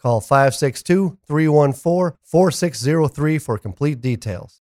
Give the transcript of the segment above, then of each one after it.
Call 562 314 4603 for complete details.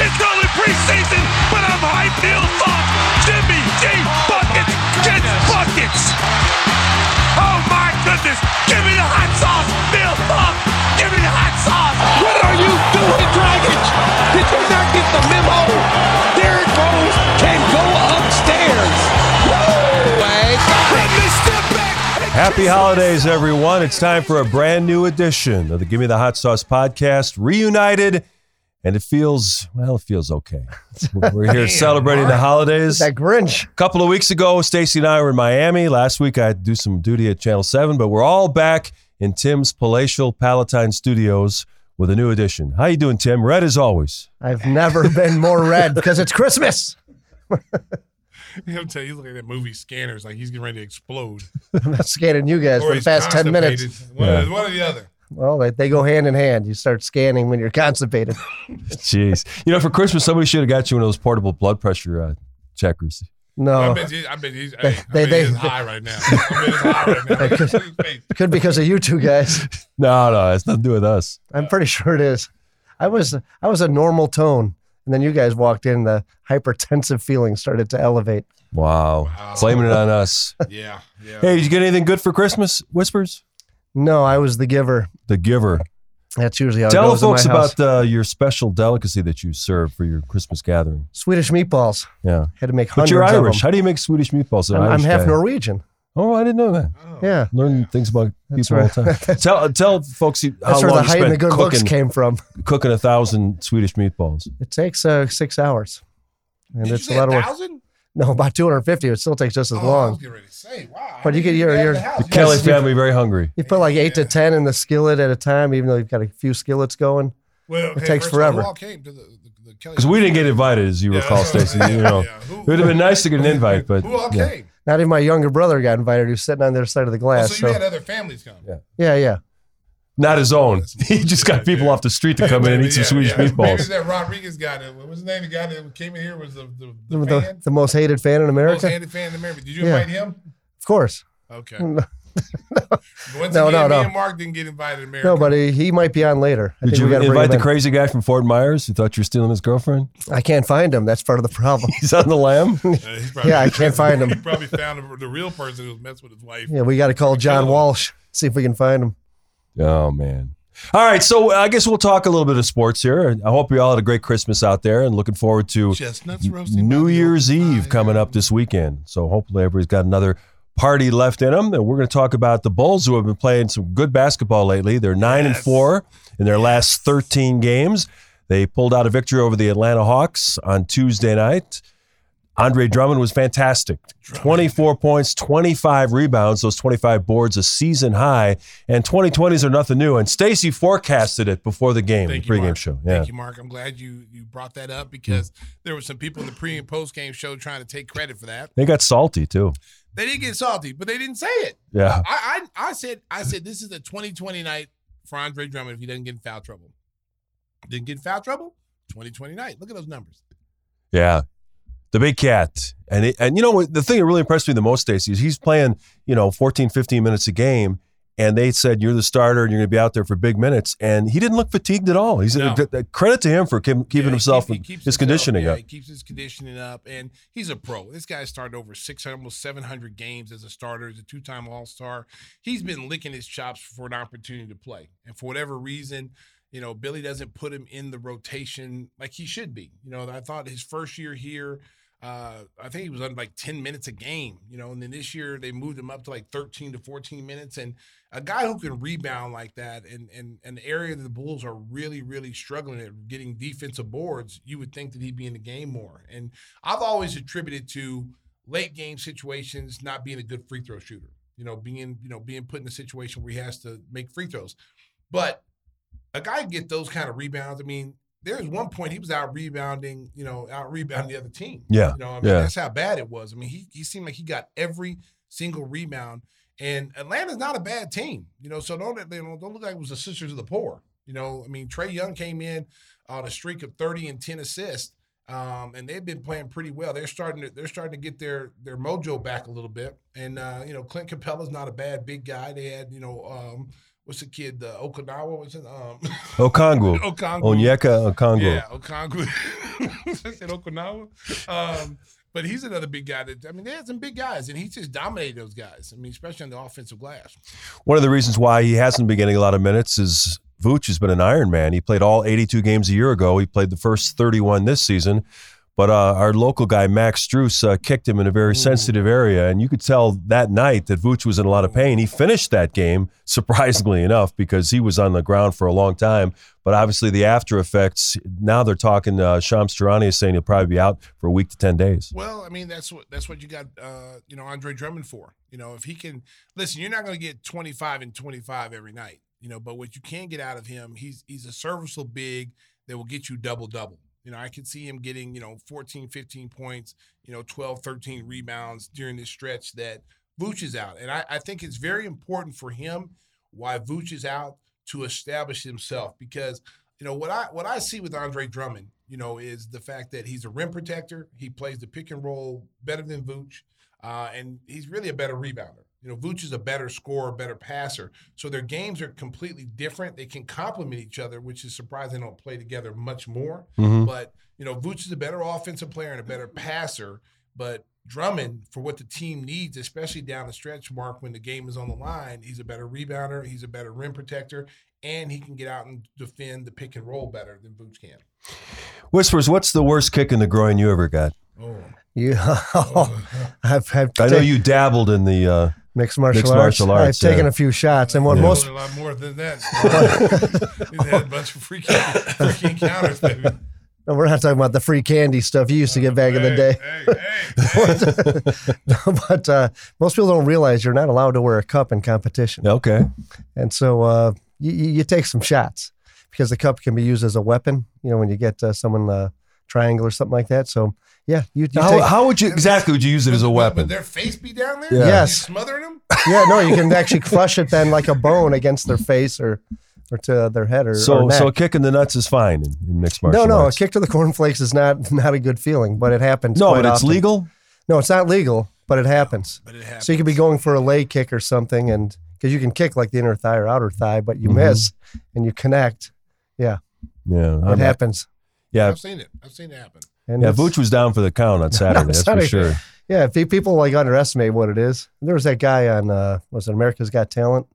It's only preseason, but I'm hyped. Neil Funk, Jimmy G buckets gets buckets. Oh my goodness! Give me the hot sauce, Neil Funk. Give me the hot sauce. What are you doing, Dragic? Did you not get the memo? Derrick Rose can go upstairs. Woo! Let me. Happy holidays, everyone. It's time for a brand new edition of the Give Me the Hot Sauce podcast, reunited. And it feels, well, it feels okay. We're here celebrating the holidays. That Grinch. A couple of weeks ago, Stacey and I were in Miami. Last week, I had to do some duty at Channel 7, but we're all back in Tim's palatial Palatine studios with a new edition. How you doing, Tim? Red as always. I've never been more red because it's Christmas. I'm telling you, you look at that movie Scanners, like he's getting ready to explode. I'm not scanning you guys Or for the past 10 minutes. One, Yeah. one or the other. Well, they, they go hand in hand. You start scanning when you're constipated. Jeez. You know, for Christmas, somebody should have got you one of those portable blood pressure uh, checkers. I No, bet you, I bet he's, They- hey, I they- bet they- he's high right now. I bet high right now. Look at his face. could because of you two guys. No, no, it's nothing to do with us. I'm pretty sure it is. I was I was a normal tone, and then you guys walked in. The hypertensive feeling started to elevate. Wow. Blaming it on us. Yeah, yeah. Hey, did you get anything good for Christmas, Whispers? No, I was the giver. The giver. That's usually how it Tell goes folks in my house. about uh, your special delicacy that you serve for your Christmas gathering. Swedish meatballs. Yeah. Had to make But hundreds you're of Irish. them. How do you make Swedish meatballs? An I'm, I'm Irish half guy? Norwegian. Oh, I didn't know that. Yeah, Learn things about That's people right. all the time. tell tell folks you- how that's where long the you height and spent the good looks cooking, came from. cooking a thousand Swedish meatballs. It takes uh, six hours, and Did it's you a say lot of work. thousand? No, about 250. It still takes just as Oh, I was long. ready to say, wow. But you didn't get your- your- the house. Kelly Yes, family very hungry. You put like eight to ten in the skillet at a time, even though you've got a few skillets going. Well, okay, takes first of all, forever. Who all came to the, the, the Kelly? Because we didn't get invited, as you Yeah, recall, that's what Stacey. saying. You know, Yeah, who- it would have been nice to get an invite, but Who all yeah. came? Not even my younger brother got invited, who's sitting on the other side of the Oh, glass. so you so had other families come. Yeah. yeah, yeah. Not his own. He just got people yeah. off the street to come in and eat some Swedish yeah. Maybe that Rodriguez guy. That, what was his name? Of the guy that came in here was the the, the, The, the, fan, the most hated fan in America. most America. hated fan in America. Did you Yeah. invite him? Of course. Okay. No, Once No, again, no, me no. and Mark didn't get invited America. no, but he, he might be on later. I Did think you we invite the in. crazy guy from Fort Myers who thought you were stealing his girlfriend? I can't find him. That's part of the problem. He's on the lamb. Uh, Yeah, I can't find him. He probably found the, the real person who was messing with his wife. yeah, we got to call John Walsh. See if we can find him. Oh man. All right, so uh, I guess we'll talk a little bit of sports here. I hope you all had a great Christmas out there and looking forward to Chestnuts roasting. New Year's Eve coming up this weekend. So hopefully everybody's got another party left in them. And we're going to talk about the Bulls who have been playing some good basketball lately. They're 9 and 4 in their last 13 games. They pulled out a victory over the Atlanta Hawks on Tuesday night. Andre Drummond was fantastic. 24 points, 25 rebounds, those 25 boards, a season high. And 2020s are nothing new. And Stacey forecasted it before the game, Thank the pregame Mark. show. Yeah. Thank you, Mark. I'm glad you you brought that up because there were some people in the pre and post game show trying to take credit for that. They got salty too. They did get salty, but they didn't say it. Yeah. I I, I said I said this is a 2020 night for Andre Drummond if he doesn't get in foul trouble. Didn't get in foul trouble. 2020 night. Look at those numbers. Yeah. The big cat. And it, and you know the thing that really impressed me the most, Stacey, is he's playing, you know, 14, 15 minutes a game and they said you're the starter and you're going to be out there for big minutes. And he didn't look fatigued at all. He's uh, No. a, credit to him for keep, keeping Yeah, himself keep- he his himself- conditioning yeah, up. He keeps his conditioning up, and he's a pro. This guy started over 600, almost 700 games as a starter. He's a two-time All-Star. He's been licking his chops for an opportunity to play, and for whatever reason, you know, Billy doesn't put him in the rotation like he should be. You know, I thought his first year here. Uh, I think he was on like 10 minutes a game, you know, and then this year they moved him up to like 13 to 14 minutes. And a guy who can rebound like that and and an area that the Bulls are really, really struggling at getting defensive boards, you would think that he'd be in the game more. And I've always attributed to late game situations not being a good free throw shooter. You know, being, you know, being put in a situation where he has to make free throws. But a guy get those kind of rebounds. I mean, there's one point he was out rebounding, you know, out rebounding the other team. Yeah, You know, I mean, yeah. that's how bad it was. I mean, he he seemed like he got every single rebound. And Atlanta's not a bad team, you know. So don't you know, don't look like it was the sisters of the poor. You know, I mean, Trae Young came in on a streak of 30 and 10 assists. Um, and they've been playing pretty well. They're starting to they're starting to get their their mojo back a little bit. And uh, you know, Clint Capela's not a bad big guy. They had, you know, um, what's the kid, uh, Okinawa, what's it? Um, Okongwu. Okongwu. Onyeka Okongwu. Yeah, Okongwu. I said Okinawa. Um, but he's another big guy that I mean, they had some big guys, and he just dominated those guys. I mean, especially on the offensive glass. One of the reasons why he hasn't been getting a lot of minutes is Vooch has been an Iron Man. He played all 82 games a year ago. He played the first 31 this season. But uh, our local guy, Max Strus, uh, kicked him in a very sensitive area. And you could tell that night that Vooch was in a lot of pain. He finished that game, surprisingly enough, because he was on the ground for a long time. But obviously, the after effects, now they're talking, uh, Shams Charania is saying he'll probably be out for a week to 10 days. Well, I mean, that's what that's what you got, uh, you know, Andre Drummond for. You know, if he can listen, you're not going to get 25 and 25 every night. You know, but what you can get out of him, he's he's a serviceable big that will get you double double. You know, I could see him getting, you know, 14, 15 points, you know, 12, 13 rebounds during this stretch that Vooch is out. And I, I think it's very important for him why Vooch is out to establish himself because, you know, what I what I see with Andre Drummond, you know, is the fact that he's a rim protector. He plays the pick and roll better than Vooch. Uh, and he's really a better rebounder. You know, Vooch is a better scorer, better passer. So their games are completely different. They can complement each other, which is surprising they don't play together much more. Mhm. But, you know, Vooch is a better offensive player and a better passer. But Drummond, for what the team needs, especially down the stretch mark when the game is on the line, he's a better rebounder, he's a better rim protector, and he can get out and defend the pick and roll better than Vooch can. Whispers, what's the worst kick in the groin you ever got? Oh. You, I've, I've I know ta- you dabbled in the. Uh, mixed martial, Mixed arts. martial arts, I've taken a few shots, and what Yeah. most a lot more than that. We've had a bunch of freaky, freaky encounters, baby. no, we're not talking about the free candy stuff you used to get back in the day. Hey, hey, hey. but uh, most people don't realize you're not allowed to wear a cup in competition, okay. and so uh, you, you you take some shots because the cup can be used as a weapon. You know, when you get uh, someone uh, triangle or something like that. So yeah, you, you How, take, how would you exactly would you use it as a weapon? Would their face be down there? Yeah. Yes. You smothering them? yeah no, you can actually crush it then like a bone against their face or or to their head or, or So neck. so kicking the nuts is fine in, in mixed martial no, no, a kick to the cornflakes is not not a good feeling, but it happens. no, quite but it's often. legal. No, it's not legal, but it happens. But it happens. So you could be going for a leg kick or something, and because you can kick like the inner thigh or outer thigh, but you Mhm. miss and you connect. Yeah, Yeah, it I'm- happens. Yeah, I've seen it. I've seen it happen. And yeah. it's- Vooch was down for the count on Saturday. that's it's for sure. Yeah, pe- people like underestimate what it is. There was that guy on uh, was it America's Got Talent.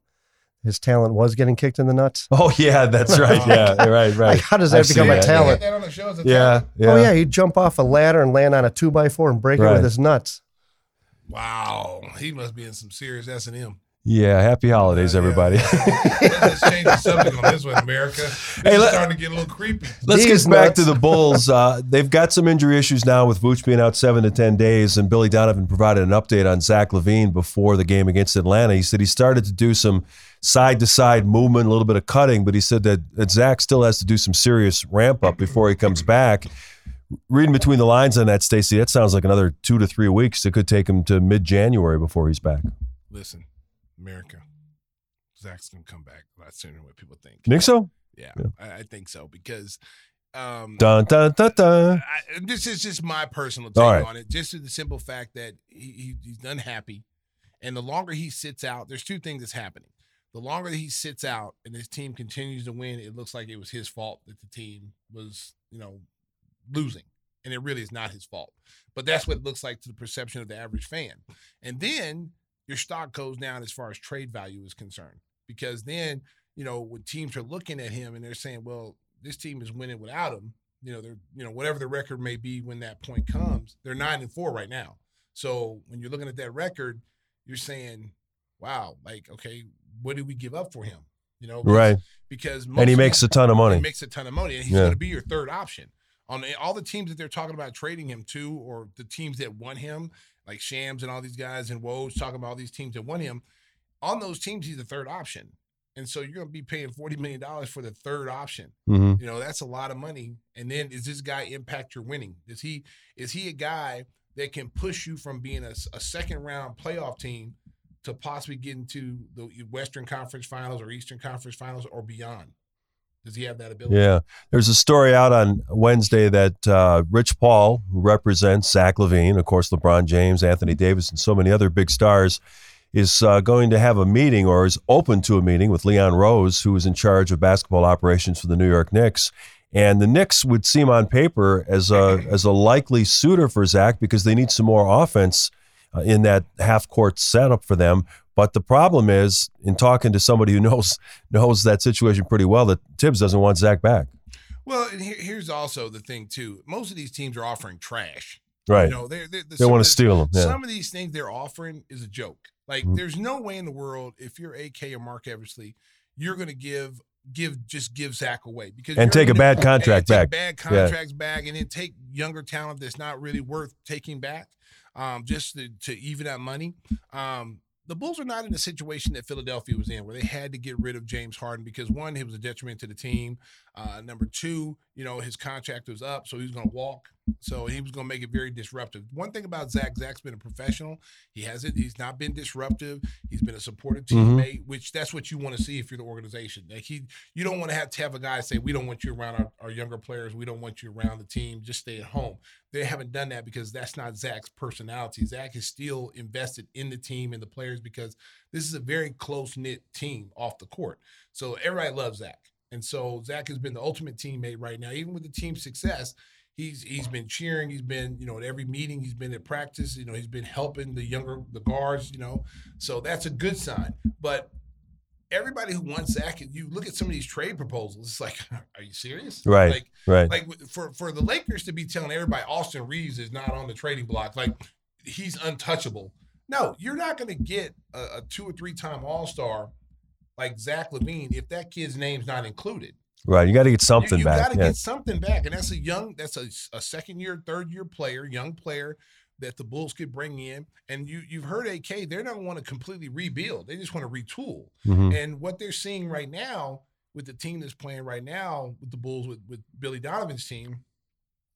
His talent was getting kicked in the nuts. Oh yeah, that's right. Yeah, right, Like, right. how does that I've become a that. Talent? had that on the show as a Yeah, talent? yeah. Oh yeah, he'd jump off a ladder and land on a two by four and break it with his nuts. Wow. He must be in some serious S and M. Yeah, happy holidays, everybody. Let's change the subject on this one, America. This Hey, is let- starting to get a little creepy. Let's These get back nuts. to the Bulls. Uh, they've got some injury issues now with Vooch being out seven to 10 days, and Billy Donovan provided an update on Zach LaVine before the game against Atlanta. He said he started to do some side to side movement, a little bit of cutting, but he said that, that Zach still has to do some serious ramp up before he comes back. Reading between the lines on that, Stacey, that sounds like another two to three weeks. It could take him to mid January before he's back. Listen, America. Zach's gonna come back a lot sooner than what people think. Think so? Yeah, Yeah. I, I think so because um, Dun, dun, dun, dun. I, this is just my personal take right. on it. Just to the simple fact that he, he, he's unhappy, and the longer he sits out, there's two things that's happening. the longer that he sits out and his team continues to win, it looks like it was his fault that the team was, you know, losing. And it really is not his fault. But that's what it looks like to the perception of the average fan. And then your stock goes down as far as trade value is concerned. Because then, you know, when teams are looking at him and they're saying, well, this team is winning without him, you know, they're, you know, whatever the record may be when that point comes, they're nine and four right now. So when you're looking at that record, you're saying, wow, like, okay, what did we give up for him? You know, Right. Because And he makes a ton of money. He makes a ton of money, and he's Yeah. going to be your third option on all the teams that they're talking about trading him to, or the teams that want him, like Shams and all these guys, and Woj talking about all these teams that want him. On those teams, he's the third option, and so you're going to be paying forty million dollars for the third option. hmm You know, that's a lot of money. And then is this guy impact your winning? Is he is he a guy that can push you from being a, a second round playoff team to possibly getting to the Western Conference Finals or Eastern Conference Finals or beyond? Does he have that ability? Yeah. There's a story out on Wednesday that uh, Rich Paul, who represents Zach LaVine, of course, LeBron James, Anthony Davis, and so many other big stars, is uh, going to have a meeting or is open to a meeting with Leon Rose, who is in charge of basketball operations for the New York Knicks. And the Knicks would seem on paper as a as a likely suitor for Zach because they need some more offense uh, in that half court setup for them. But the problem is, in talking to somebody who knows knows that situation pretty well, that Thibs doesn't want Zach back. Well, and here, here's also the thing too. Most of these teams are offering trash. Right. You know, they're, they're, they want to steal them. Yeah. Some of these things they're offering is a joke. Like, Mhm. there's no way in the world if you're AK or Marc Eversley, you're going to give give just give Zach away because And take a bad contract take back. bad Yeah. contracts back, and then take younger talent that's not really worth taking back, um, just to, to even out money. Um, the Bulls are not in a situation that Philadelphia was in, where they had to get rid of James Harden because one, he was a detriment to the team. Uh, number two, you know, his contract was up, so he was going to walk. So he was going to make it very disruptive. One thing about Zach, Zach's been a professional. He hasn't. He's not been disruptive. He's been a supportive Mhm. teammate, which that's what you want to see if you're the organization. Like he, you don't want to have to have a guy say, "We don't want you around our, our younger players. We don't want you around the team. Just stay at home." They haven't done that because that's not Zach's personality. Zach is still invested in the team and the players because this is a very close knit team off the court. So everybody loves Zach. And so Zach has been the ultimate teammate right now, even with the team's success. He's he's been cheering. He's been you know at every meeting. He's been at practice. You know he's been helping the younger the guards. You know, so that's a good sign. But everybody who wants Zach, you look at some of these trade proposals. It's like, are you serious? Right. Like right. like for for the Lakers to be telling everybody Austin Reaves is not on the trading block, like he's untouchable. No, you're not going to get a, a two or three time All Star like Zach LaVine if that kid's name's not included. right. You got to get something you, you back. got to Yeah. get something back, and that's a young, that's a, a second year, third year player, young player that the Bulls could bring in. And you you've heard AK, they're not want to completely rebuild; they just want to retool. Mhm. And what they're seeing right now with the team that's playing right now with the Bulls with, with Billy Donovan's team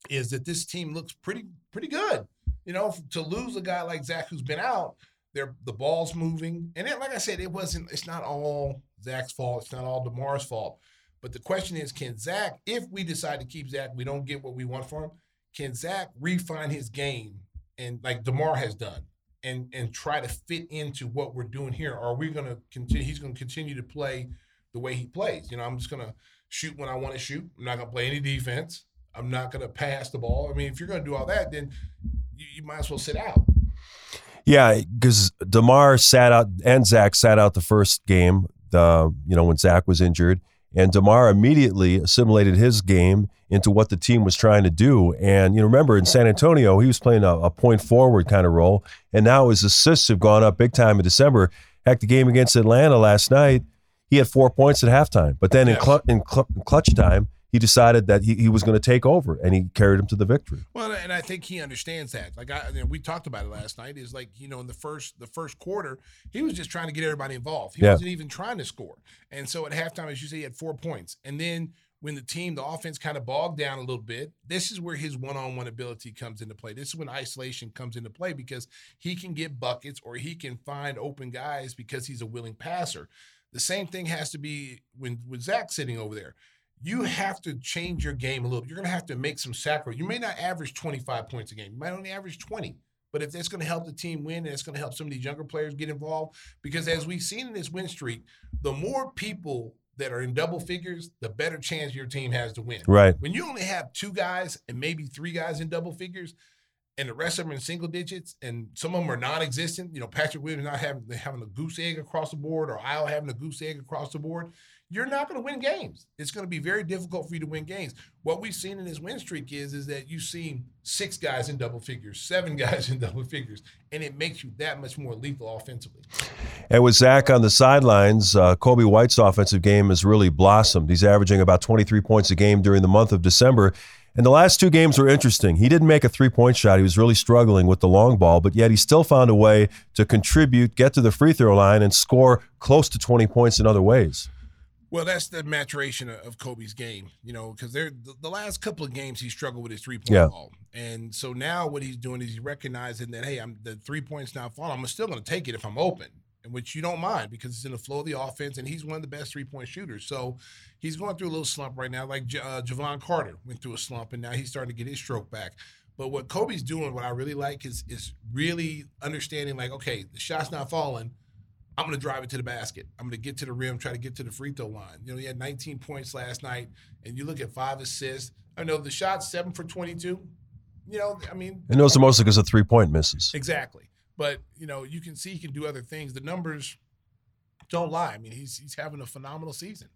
is that this team looks pretty pretty good. You know, to lose a guy like Zach who's been out, they're the ball's moving. And then, like I said, it wasn't it's not all Zach's fault, it's not all DeMar's fault. But the question is, can Zach, if we decide to keep Zach, we don't get what we want from him, can Zach refine his game and like DeMar has done? And, and try to fit into what we're doing here. Or are we going to continue? He's going to continue to play the way he plays. You know, I'm just going to shoot when I want to shoot. I'm not going to play any defense. I'm not going to pass the ball. I mean, if you're going to do all that, then you, you might as well sit out. Yeah, because Demar sat out and Zach sat out the first game. The you know when Zach was injured, and Demar immediately assimilated his game into what the team was trying to do. And you know, remember in San Antonio, he was playing a, a point forward kind of role, and now his assists have gone up big time in December. Heck, the game against Atlanta last night, he had four points at halftime, but then in, clu- in, clu- in clutch time, he decided that he, he was going to take over, and he carried him to the victory. Well, and I think he understands that. Like I, we talked about it last night. Is like you know, in the first the first quarter, he was just trying to get everybody involved. He Yeah. wasn't even trying to score. And so at halftime, as you say, he had four points. And then when the team, the offense, kind of bogged down a little bit, this is where his one-on-one ability comes into play. This is when isolation comes into play because he can get buckets or he can find open guys because he's a willing passer. The same thing has to be when with Zach sitting over there you have to change your game a little. You're going to have to make some sacrifice. You may not average 25 points a game. You might only average 20, But if that's going to help the team win and it's going to help some of these younger players get involved, because as we've seen in this win streak, the more people that are in double figures, the better chance your team has to win. Right. When you only have two guys and maybe three guys in double figures, and the rest of them in single digits, and some of them are non-existent. You know, Patrick Williams not having having a goose egg across the board, or Isle having a goose egg across the board. You're not going to win games. It's going to be very difficult for you to win games. What we've seen in this win streak is is that you've seen six guys in double figures, seven guys in double figures, and it makes you that much more lethal offensively. And with Zach on the sidelines, uh, Coby White's offensive game has really blossomed. He's averaging about 23 points a game during the month of December. And the last two games were interesting. He didn't make a three point shot. He was really struggling with the long ball, but yet he still found a way to contribute, get to the free throw line, and score close to 20 points in other ways. Well, that's the maturation of Coby's game, you know, because they're the, the last couple of games he struggled with his three point Yeah. ball, and so now what he's doing is he's recognizing that hey, I'm the three points not falling. I'm still going to take it if I'm open, and which you don't mind because it's in the flow of the offense, and he's one of the best three point shooters. So he's going through a little slump right now, like J- uh, Jevon Carter went through a slump, and now he's starting to get his stroke back. But what Coby's doing, what I really like, is is really understanding like, okay, the shot's not falling. I'm going to drive it to the basket. I'm going to get to the rim, try to get to the free throw line. You know, he had 19 points last night, and you look at five assists. I know the shot's seven for 22. You know, I mean, And those are mostly because of three point misses. exactly. But you know, you can see he can do other things. The numbers don't lie. I mean, he's he's having a phenomenal season.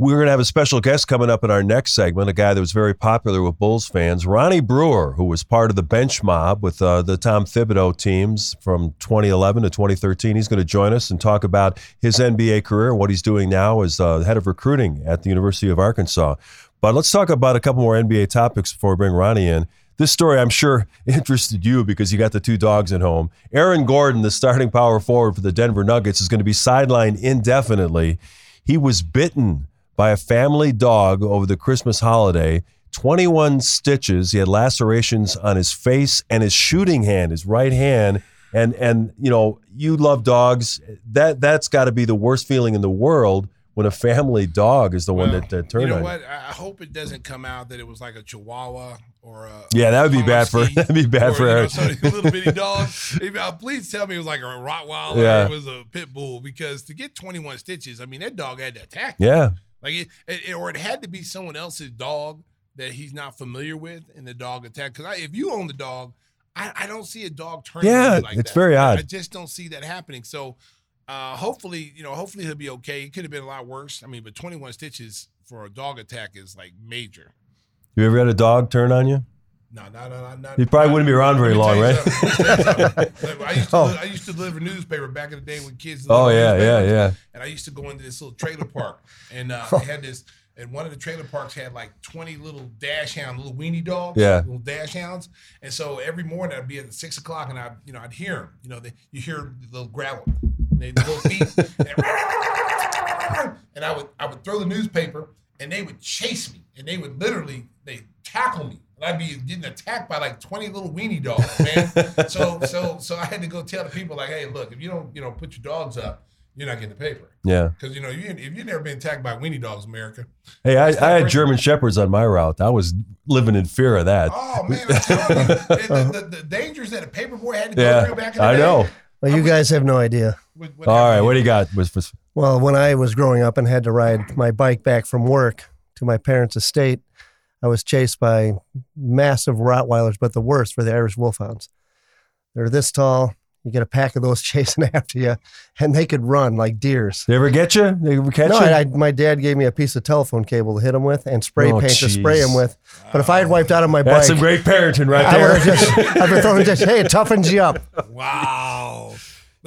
We're going to have a special guest coming up in our next segment, a guy that was very popular with Bulls fans, Ronnie Brewer, who was part of the bench mob with uh, the Tom Thibodeau teams from 2011 to 2013. He's going to join us and talk about his NBA career, what he's doing now as uh, head of recruiting at the University of Arkansas. But let's talk about a couple more NBA topics before we bring Ronnie in. This story, I'm sure, interested you because you got the two dogs at home. Aaron Gordon, the starting power forward for the Denver Nuggets, is going to be sidelined indefinitely. He was bitten by a family dog over the Christmas holiday. 21 stitches. He had lacerations on his face and his shooting hand, his right hand. And and you know, you love dogs. That that's got to be the worst feeling in the world when a family dog is the one that, that turned you know on. what? I I hope it doesn't come out that it was like a Chihuahua or a Yeah, that would be bad for- that'd be bad or, for you know, Eric. of these little bitty dog. Please tell me it was like a Rottweiler Yeah. or it was a pit bull because to get 21 stitches, I mean that dog had to attack. you. Yeah. Like it, it, or it had to be someone else's dog that he's not familiar with, and the dog attacked. Because if you own the dog, I, I don't see a dog turning. Yeah, like it's that. very odd. I just don't see that happening. So, uh, hopefully, you know, hopefully he'll be okay. It could have been a lot worse. I mean, but 21 stitches for a dog attack is like major. You ever had a dog turn on you? No, no, no, no. You probably wouldn't be around very long, right? I used, to, Oh. I used to deliver newspaper back in the day when kids. Oh yeah, yeah, yeah. and I used to go into this little trailer park, and uh, they had this. And one of the trailer parks had like twenty little dash hound, little weenie dogs, Yeah. little dash hounds. And so every morning I'd be at six o'clock, and I, you know, I'd hear them. You know, they, you hear the little gravel, and they little feet, and, and I would I would throw the newspaper, and they would chase me, and they would literally they tackle me. And I'd be getting attacked by like 20 little weenie dogs, man. so so so I had to go tell the people like, hey, look, if you don't, you know, put your dogs up, you're not getting the paper. Yeah. Because you know, you, if you've never been attacked by weenie dogs, America. Hey, I, I had great. German shepherds on my route. I was living in fear of that. Oh man, I'm telling you, the, the, the dangers that a paperboy had to go yeah, through back in the I day. know. Well, you guys have no idea. What- All right, what do you got? Was, was, Well, when I was growing up and had to ride my bike back from work to my parents' estate, I was chased by massive Rottweilers, but the worst were the Irish Wolfhounds. They're this tall. You get a pack of those chasing after you, and they could run like deers. they ever get you? They ever catch No, you? I, I, my dad gave me a piece of telephone cable to hit them with and spray Oh, paint to spray them with. But if I had wiped out on my bike, That's some great parenting right I would there. have just, I've been throwing just, hey, it toughens you up. Wow.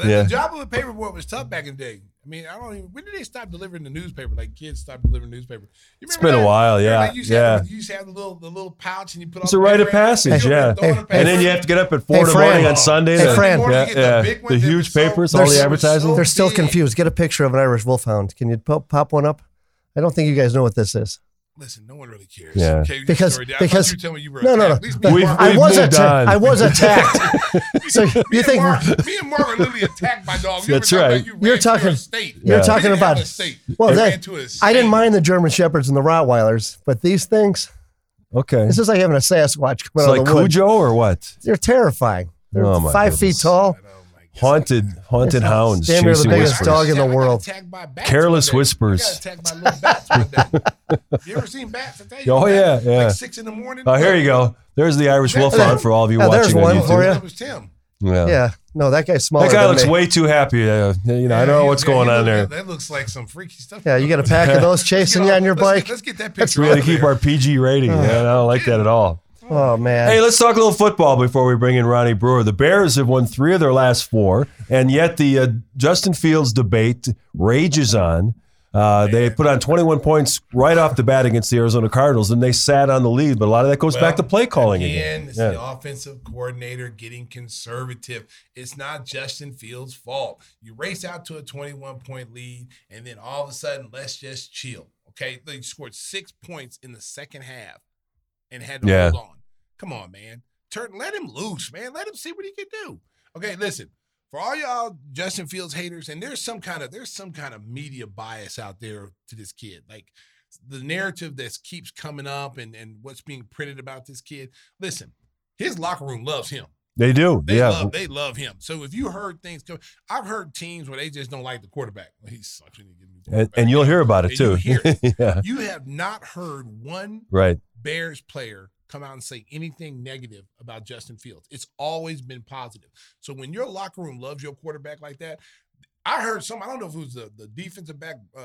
But Yeah. The job of a paper boy was tough back in the day. I mean, I don't even. When did they stop delivering the newspaper? Like kids stopped delivering newspaper. You It's remember been a while, yeah, like, you used yeah. Have, you used to have the little the little pouch, and you put It's all a the rite of paper in passage, you yeah. know, Hey, and then you have to get up at four Hey, in the morning on Sunday. Hey, to- Fran. Morning, Yeah, the yeah. The huge was so- papers, all They're the so- They're still confused. Get a picture of an Irish Wolfhound. Can you pop, pop one up? I don't think you guys know what this is. Listen, no one really cares. Yeah. Okay, Because- story. Because- you were telling me you were No, no, no. attacked. At least me and We've- I we've was moved attacked. I was attacked. so me you think Mark, me and Mark are literally attacked by dogs. You That's ever right. about You You're talking- a state. you're We talking about- a state. well, We that, to a I state. didn't mind the German shepherds and the Rottweilers, but these things, Okay. This is like having a Sasquatch It's out like of the woods. Cujo or what? They're terrifying. They're Oh, my five feet goodness. tall. My God. Haunted, haunted hounds Damn near the chasing biggest whispers. dog in the world. attacked by bats Careless whispers. I got attacked by little bats one day. You ever seen bats? I tell you, Oh, man, yeah, yeah. Like six in the morning. Oh, here you go. There's the Irish That- Wolfhound for all of you Yeah, there's watching on one for YouTube. ya. That was Tim. Yeah. Yeah. No, that guy's smaller. That guy than looks me. way too happy. Uh, you know, I don't know Yeah, what's yeah, going on look- there. That looks like some freaky stuff. Yeah, you got a pack of those Let's get chasing all- you on your let's bike. Get, let's get that picture. We got to out keep there. our PG rating. yeah, I don't like that at all. Oh man. Hey, let's talk a little football before we bring in Ronnie Brewer. The Bears have won three of their last four, and yet the uh, Justin Fields debate rages on. Uh, they put on 21 points right off the bat against the Arizona Cardinals, and they sat on the lead. But a lot of that goes back to play calling again. again. It's Yeah. the offensive coordinator getting conservative. It's not Justin Fields' fault. You race out to a 21 point lead, and then all of a sudden, let's just chill. Okay, they scored six points in the second half and had to Yeah. hold on. Come on, man. Turn, let him loose, man. Let him see what he can do. Okay, listen. For all y'all Justin Fields haters, and there's some kind of there's some kind of media bias out there to this kid. Like the narrative that keeps coming up and, and what's being printed about this kid. Listen, his locker room loves him. They do. They yeah. love they love him. So if you heard things come, I've heard teams where they just don't like the quarterback. Well, he sucks when you get a and, and you'll hear about it And too. it. yeah. You have not heard one Right. Bears player come out and say anything negative about Justin Fields. It's always been positive. So when your locker room loves your quarterback like that, I heard some. I don't know if it was the, the defensive back. Uh,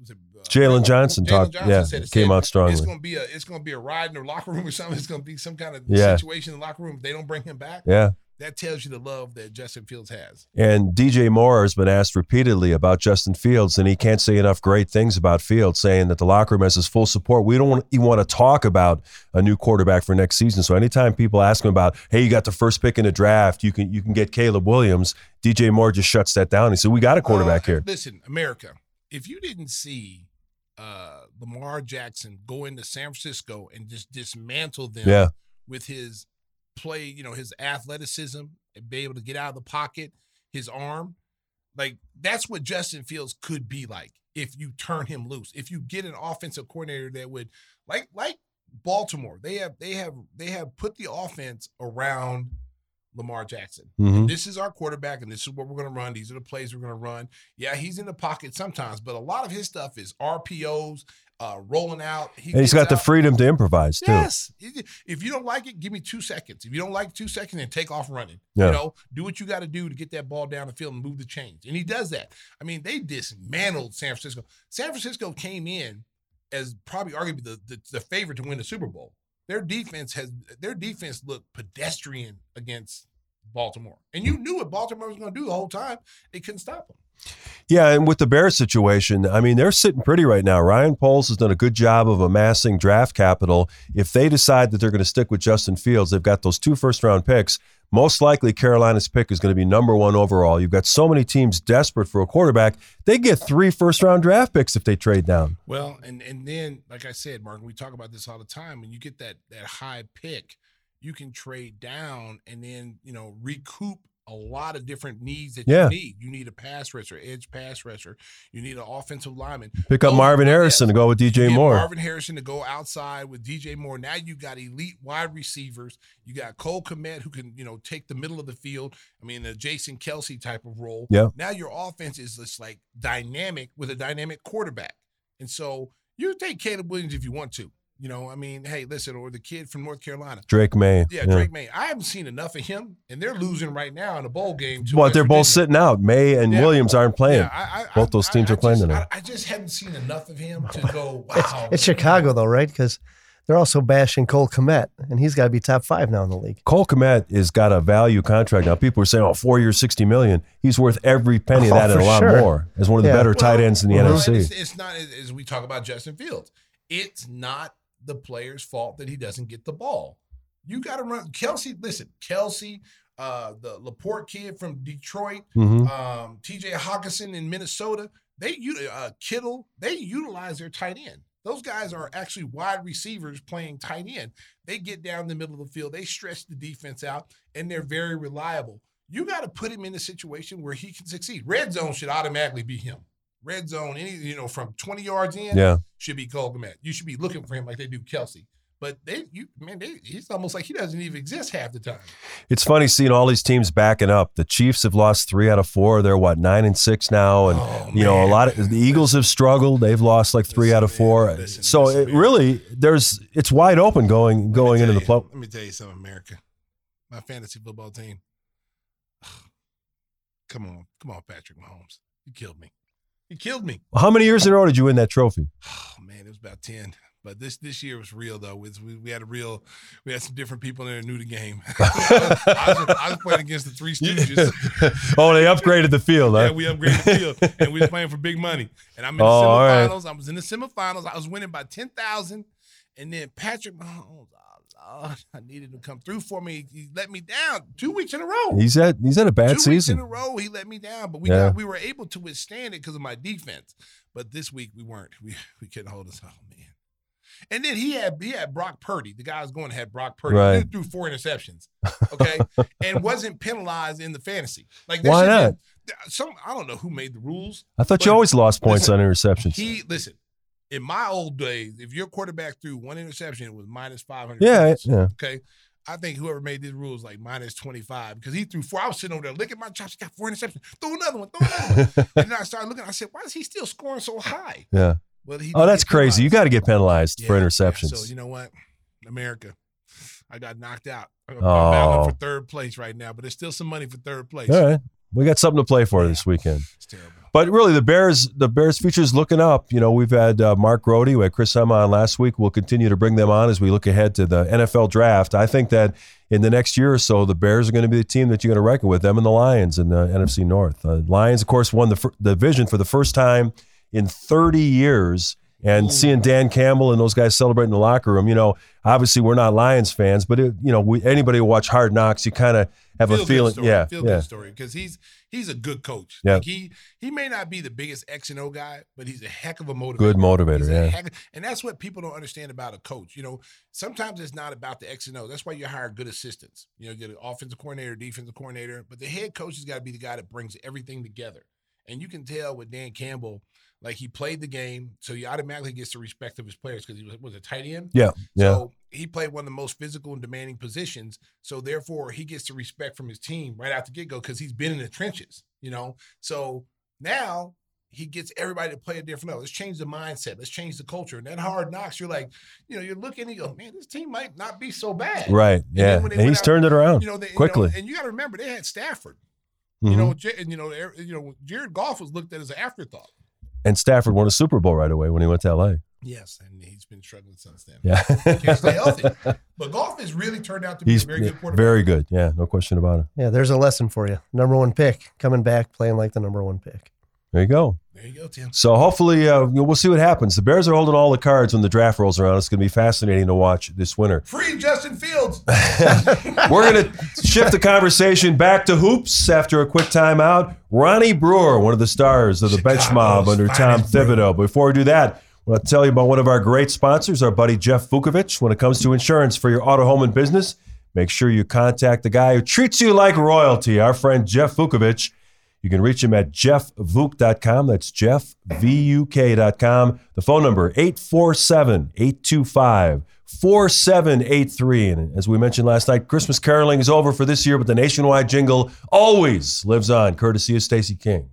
was it uh, Jaylon Johnson talked- Johnson yeah, said it, came said out strongly. It's gonna be a it's gonna be a ride in the locker room or something. It's gonna be some kind of Yeah. situation in the locker room. If they don't bring him back, Yeah. That tells you the love that Justin Fields has. And DJ Moore has been asked repeatedly about Justin Fields, and he can't say enough great things about Fields, saying that the locker room has his full support. We don't want, even want to talk about a new quarterback for next season. So anytime people ask him about, hey, you got the first pick in the draft, you can you can get Caleb Williams. DJ Moore just shuts that down. He said, "We got a quarterback Uh, here." Listen, America, if you didn't see uh, Lamar Jackson go into San Francisco and just dismantle them Yeah. with his play, you know, his athleticism and be able to get out of the pocket, his arm, like that's what Justin Fields could be like if you turn him loose. If you get an offensive coordinator that would like like Baltimore, they have they have they have put the offense around Lamar Jackson. Mhm. This is our quarterback, and this is what we're going to run. These are the plays we're going to run. Yeah, he's in the pocket sometimes, but a lot of his stuff is RPOs, uh, rolling out. He And he's got the freedom to improvise too. Yes. If you don't like it, give me two seconds. If you don't like two seconds, then take off running. Yeah. You know, do what you got to do to get that ball down the field and move the chains. And he does that. I mean, they dismantled San Francisco. San Francisco came in as probably arguably the, the, the favorite to win the Super Bowl. Their defense has their defense looked pedestrian against Baltimore. And you knew what Baltimore was going to do the whole time. They couldn't stop them. Yeah, and with the Bears situation, I mean, they're sitting pretty right now. Ryan Poles has done a good job of amassing draft capital. If they decide that they're going to stick with Justin Fields, they've got those two first round picks. Most likely, Carolina's pick is going to be number one overall. You've got so many teams desperate for a quarterback. They get three first round draft picks if they trade down. Well, and and then, like I said, Mark, we talk about this all the time. When you get that that high pick, you can trade down and then you know recoup a lot of different needs that Yeah. you need. You need a pass rusher, edge pass rusher. You need an offensive lineman. Pick up Those- Marvin. Harrison to go with DJ Moore. Marvin Harrison to go outside with DJ Moore. Now you got elite wide receivers. You got Cole Kmet who can, you know, take the middle of the field. I mean, a Jason Kelce type of role. Yeah. Now your offense is just like dynamic with a dynamic quarterback. And so you take Caleb Williams if you want to. You know, I mean, hey, listen, or the kid from North Carolina. Drake Maye. Yeah, Drake Maye. I haven't seen enough of him, and they're losing right now in a bowl game. to Well, they're both sitting out. Maye and Yeah. Williams aren't playing. Yeah, I, I, Both those teams I are playing just, tonight. I, I just haven't seen enough of him to go, wow. It's, it's Chicago though, right? Because they're also bashing Cole Kmet, and he's got to be top five now in the league. Cole Kmet has got a value contract now. People are saying, "Oh, four years, sixty million. He's worth every penny of Oh, that and a lot sure. more." As one of the Yeah. better tight ends in the Well, NFC. It's, it's not as, as we talk about Justin Fields. It's not the player's fault that he doesn't get the ball. You got to run Kelce. Listen, Kelce, uh, the LaPorta kid from Detroit, Mhm. um, T.J. Hockenson in Minnesota. They uh, Kittle. They utilize their tight end. Those guys are actually wide receivers playing tight end. They get down the middle of the field. They stretch the defense out, and they're very reliable. You got to put him in a situation where he can succeed. Red zone should automatically be him. Red zone, any you know, from 20 yards in, Yeah. should be Cole Kmet. You should be looking for him like they do Kelce. But they, you man, they, he's almost like he doesn't even exist half the time. It's funny seeing all these teams backing up. The Chiefs have lost three out of four. They're what nine and six now, and Oh, you know a lot of the Eagles have struggled. They've lost like three Listen, out of man, four. listen, so listen, it man. really there's it's wide open going going into me the play. Let me tell you something, America. My fantasy football team. Come on, come on, Patrick Mahomes. You killed me. Killed me. How many years in a row did you win that trophy? Oh man, it was about ten. But this this year was real though. We, we had a real, we had some different people in there knew the game. I, was, I was playing against the Three Stooges. oh, they upgraded the field. Yeah, we upgraded the field, and we was playing for big money. And I'm in the Oh, all right. semifinals. I was in the semifinals. I was winning by ten thousand, and then Patrick Mahomes. Oh, I needed him to come through for me. He let me down two weeks in a row. He's at he's at a bad two weeks in season. a row, he let me down. But we Yeah. got we were able to withstand it because of my defense. But this week we weren't. We we couldn't hold us. Oh man. And then he had he had Brock Purdy. The guy was going to have Brock Purdy. Right. He threw four interceptions. Okay. and wasn't penalized in the fantasy. Like Why not? be- some I don't know who made the rules. I thought you always lost points listen, on interceptions. He listen. In my old days, if your quarterback threw one interception, it was minus five hundred. yeah, yeah. Okay. I think whoever made these rules like minus 25 because he threw four. I was sitting over there licking my chops. He got four interceptions. Throw another one. Throw another one. and then I started looking. I said, why is he still scoring so high? Yeah. Well, he Oh, that's crazy. You got to get penalized Yeah, for yeah. interceptions. So, you know what? America, I got knocked out. I'm Oh. battling for third place right now, but there's still some money for third place. All right. We got something to play for this weekend. It's terrible. But really, the Bears, the Bears' future's looking up. You know, we've had uh, Mark Grody, we had Chris Emma on last week. We'll continue to bring them on as we look ahead to the NFL draft. I think that in the next year or so, the Bears are going to be the team that you're going to reckon with. Them and the Lions in the NFC North. Uh, Lions, of course, won the fir- the division for the first time in 30 years. And seeing Dan Campbell and those guys celebrating the locker room, you know, obviously we're not Lions fans, but it, you know, we, anybody who watch Hard Knocks, you kind of have a Feel-good feeling, story. yeah, feel yeah, good story because he's he's a good coach. Yeah. Like he he may not be the biggest X and O guy, but he's a heck of a motivator. good motivator, yeah. and that's what people don't understand about a coach. You know, sometimes it's not about the X and O. That's why you hire good assistants. You know, get an offensive coordinator, defensive coordinator, but the head coach has got to be the guy that brings everything together. And you can tell with Dan Campbell, like he played the game, so he automatically gets the respect of his players because he was, was a tight end. Yeah, yeah. So he played one of the most physical and demanding positions. So therefore, he gets the respect from his team right out the get go because he's been in the trenches. You know, so now he gets everybody to play a different level. Let's change the mindset. Let's change the culture. And that hard knocks, you're like, you know, you're looking and you go, man, this team might not be so bad. Right. Yeah. when And he's out- turned it around You know, they, you know, quickly. and you got to remember they had Stafford. Mhm. You know, and you know, you know, Jared Goff was looked at as an afterthought. And Stafford won a Super Bowl right away when he went to LA. Yes, and he's been struggling since then. Yeah. Can't stay healthy. But Goff has really turned out to be He's a very good quarterback. very good. Yeah, no question about it. Yeah, there's a lesson for you. Number one pick coming back, playing like the number one pick. There you go. There you go, Tim. So hopefully uh, we'll see what happens. The Bears are holding all the cards when the draft rolls around. It's going to be fascinating to watch this winter. Free Justin Fields. We're going to shift the conversation back to hoops after a quick timeout. Ronnie Brewer, one of the stars of the bench mob under Tom. Thibodeau. Before we do that, I want to tell you about one of our great sponsors, our buddy Jeff Vukovic. When it comes to insurance for your auto, home, and business, make sure you contact the guy who treats you like royalty, our friend Jeff Vukovic. You can reach him at jeffvuk.com. That's jeffvuk.com. The phone number 847-825-4783. And as we mentioned last night, Christmas caroling is over for this year, but the nationwide jingle always lives on, courtesy of Stacey King.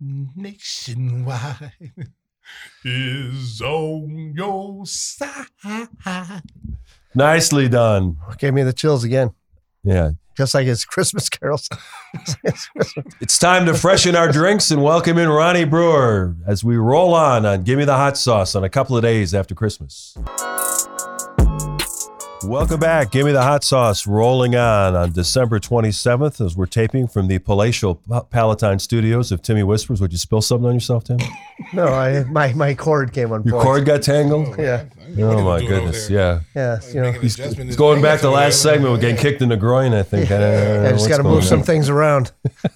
Nationwide is on your side. Nicely done. Gave me the chills again, Yeah. just like his Christmas carols. It's time to freshen our drinks and welcome in Ronnie Brewer as we roll on on Give Me the Hot Sauce on a couple of days after Christmas. Welcome back. Give Me the Hot Sauce rolling on on December 27th as we're taping from the palatial Palatine studios of Timmy Whispers. Would you spill something on yourself, Tim? no, I my my cord came on. Your cord got tangled? Yeah. Oh, my goodness. Yeah. Yeah, you know, He's it's going back to last segment We're getting kicked in the groin, I think. I, don't know I just got to going move some things around.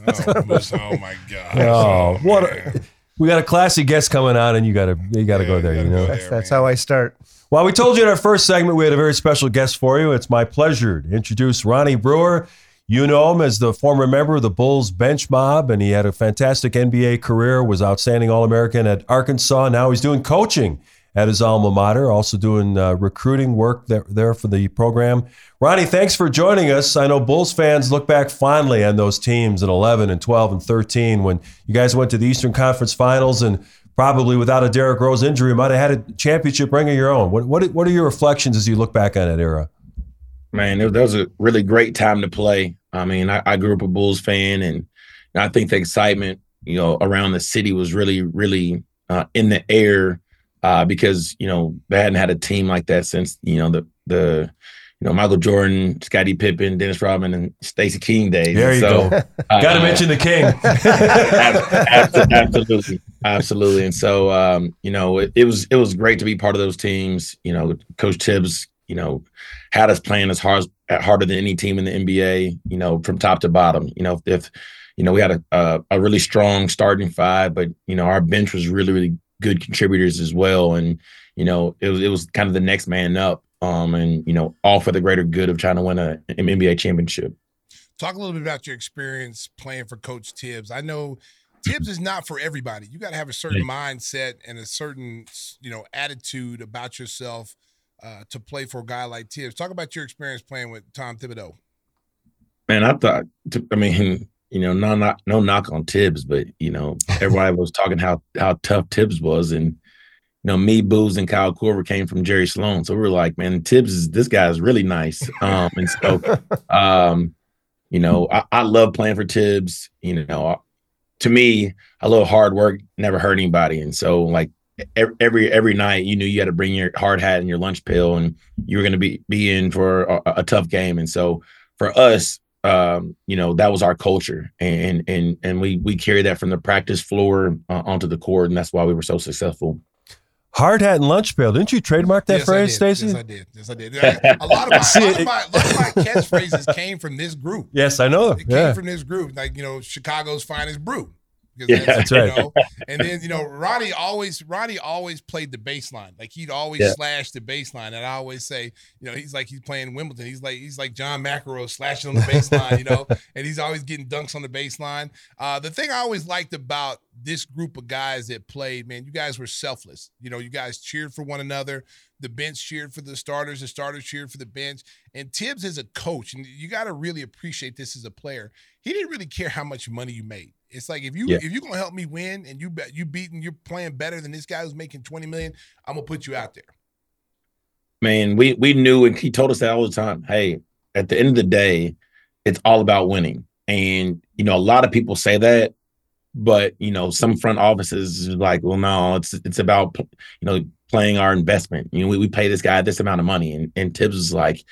Oh, oh my God. Oh, what man. a, we got a classy guest coming on, and you got to you got to go there. you You know. go That's, that's how I start. Well, we told you in our first segment we had a very special guest for you. It's my pleasure to introduce Ronnie Brewer. You know him as the former member of the Bulls bench mob, and he had a fantastic NBA career, was outstanding All American at Arkansas. Now he's doing coaching at his alma mater, also doing uh, recruiting work there, there for the program. Ronnie, thanks for joining us. I know Bulls fans look back fondly on those teams in 11 and 12 and 13 when you guys went to the Eastern Conference Finals and probably without a Derrick Rose injury might have had a championship ring of your own. What, what, what are your reflections as you look back on that era? Man, that was a really great time to play. I mean, I, I grew up a Bulls fan, and I think the excitement, you know, around the city was really, really uh, in the air uh, because you know they hadn't had a team like that since you know the the you know, Michael Jordan, Scottie Pippen, Dennis Rodman, and Stacey King days. There you so, go. Uh, Got to mention the King. absolutely, absolutely. And so, um, you know, it, it, was it was great to be part of those teams. You know, Coach Thibs, you know, had us playing as hard harder than any team in the NBA. You know, from top to bottom. You know, if you know we had a, a a really strong starting five, but you know our bench was really really good contributors as well, and you know it was it was kind of the next man up um, and you know, all for the greater good of trying to win a, an NBA championship. Talk a little bit about your experience playing for Coach Thibs. I know Thibs is not for everybody. You got to have a certain mindset and a certain you know attitude about yourself uh, to play for a guy like Thibs. Talk about your experience playing with Tom Thibodeau. Man, I thought. I mean, you know, no, not no knock on Thibs, but you know, everybody was talking how how tough Thibs was, and you know, me, Booz, and Kyle Korver came from Jerry Sloan. So we were like, man, Thibs is this guy is really nice. Um, and so um, you know, I, I, love playing for Thibs. You know, to me, a little hard work never hurt anybody. And so like every every night you knew you had to bring your hard hat and your lunch pail and you were gonna be be in for a, a tough game. And so for us, um, you know, that was our culture. And and and we we carried that from the practice floor uh, onto the court, and that's why we were so successful. Hard hat and lunch pail. Didn't you trademark that yes, phrase, Stacey? Yes, I did. Yes, I did. A lot of my, a lot of my, lot of my catchphrases came from this group. Yes, I know. It yeah. came from this group, like you know, Chicago's finest brew. Yeah, that's, that's right. Know, and then you know, Ronnie always Ronnie always played the baseline. Like he'd always yeah. slash the baseline. And I always say, you know, he's like he's playing Wimbledon. He's like he's like John McEnroe slashing on the baseline, you know, and he's always getting dunks on the baseline. Uh, the thing I always liked about this group of guys that played, man, you guys were selfless. You know, you guys cheered for one another. The bench cheered for the starters. The starters cheered for the bench. And Thibs is a coach, and you got to really appreciate this as a player. He didn't really care how much money you made. It's like if you yeah. if you're gonna help me win and you bet you beating you're playing better than this guy who's making 20 million, I'm gonna put you out there. Man, we we knew and he told us that all the time. Hey, at the end of the day, it's all about winning. And you know, a lot of people say that, but you know, some front offices is like, well, no, it's it's about you know playing our investment. You know, we, we pay this guy this amount of money, and and Thibs is like,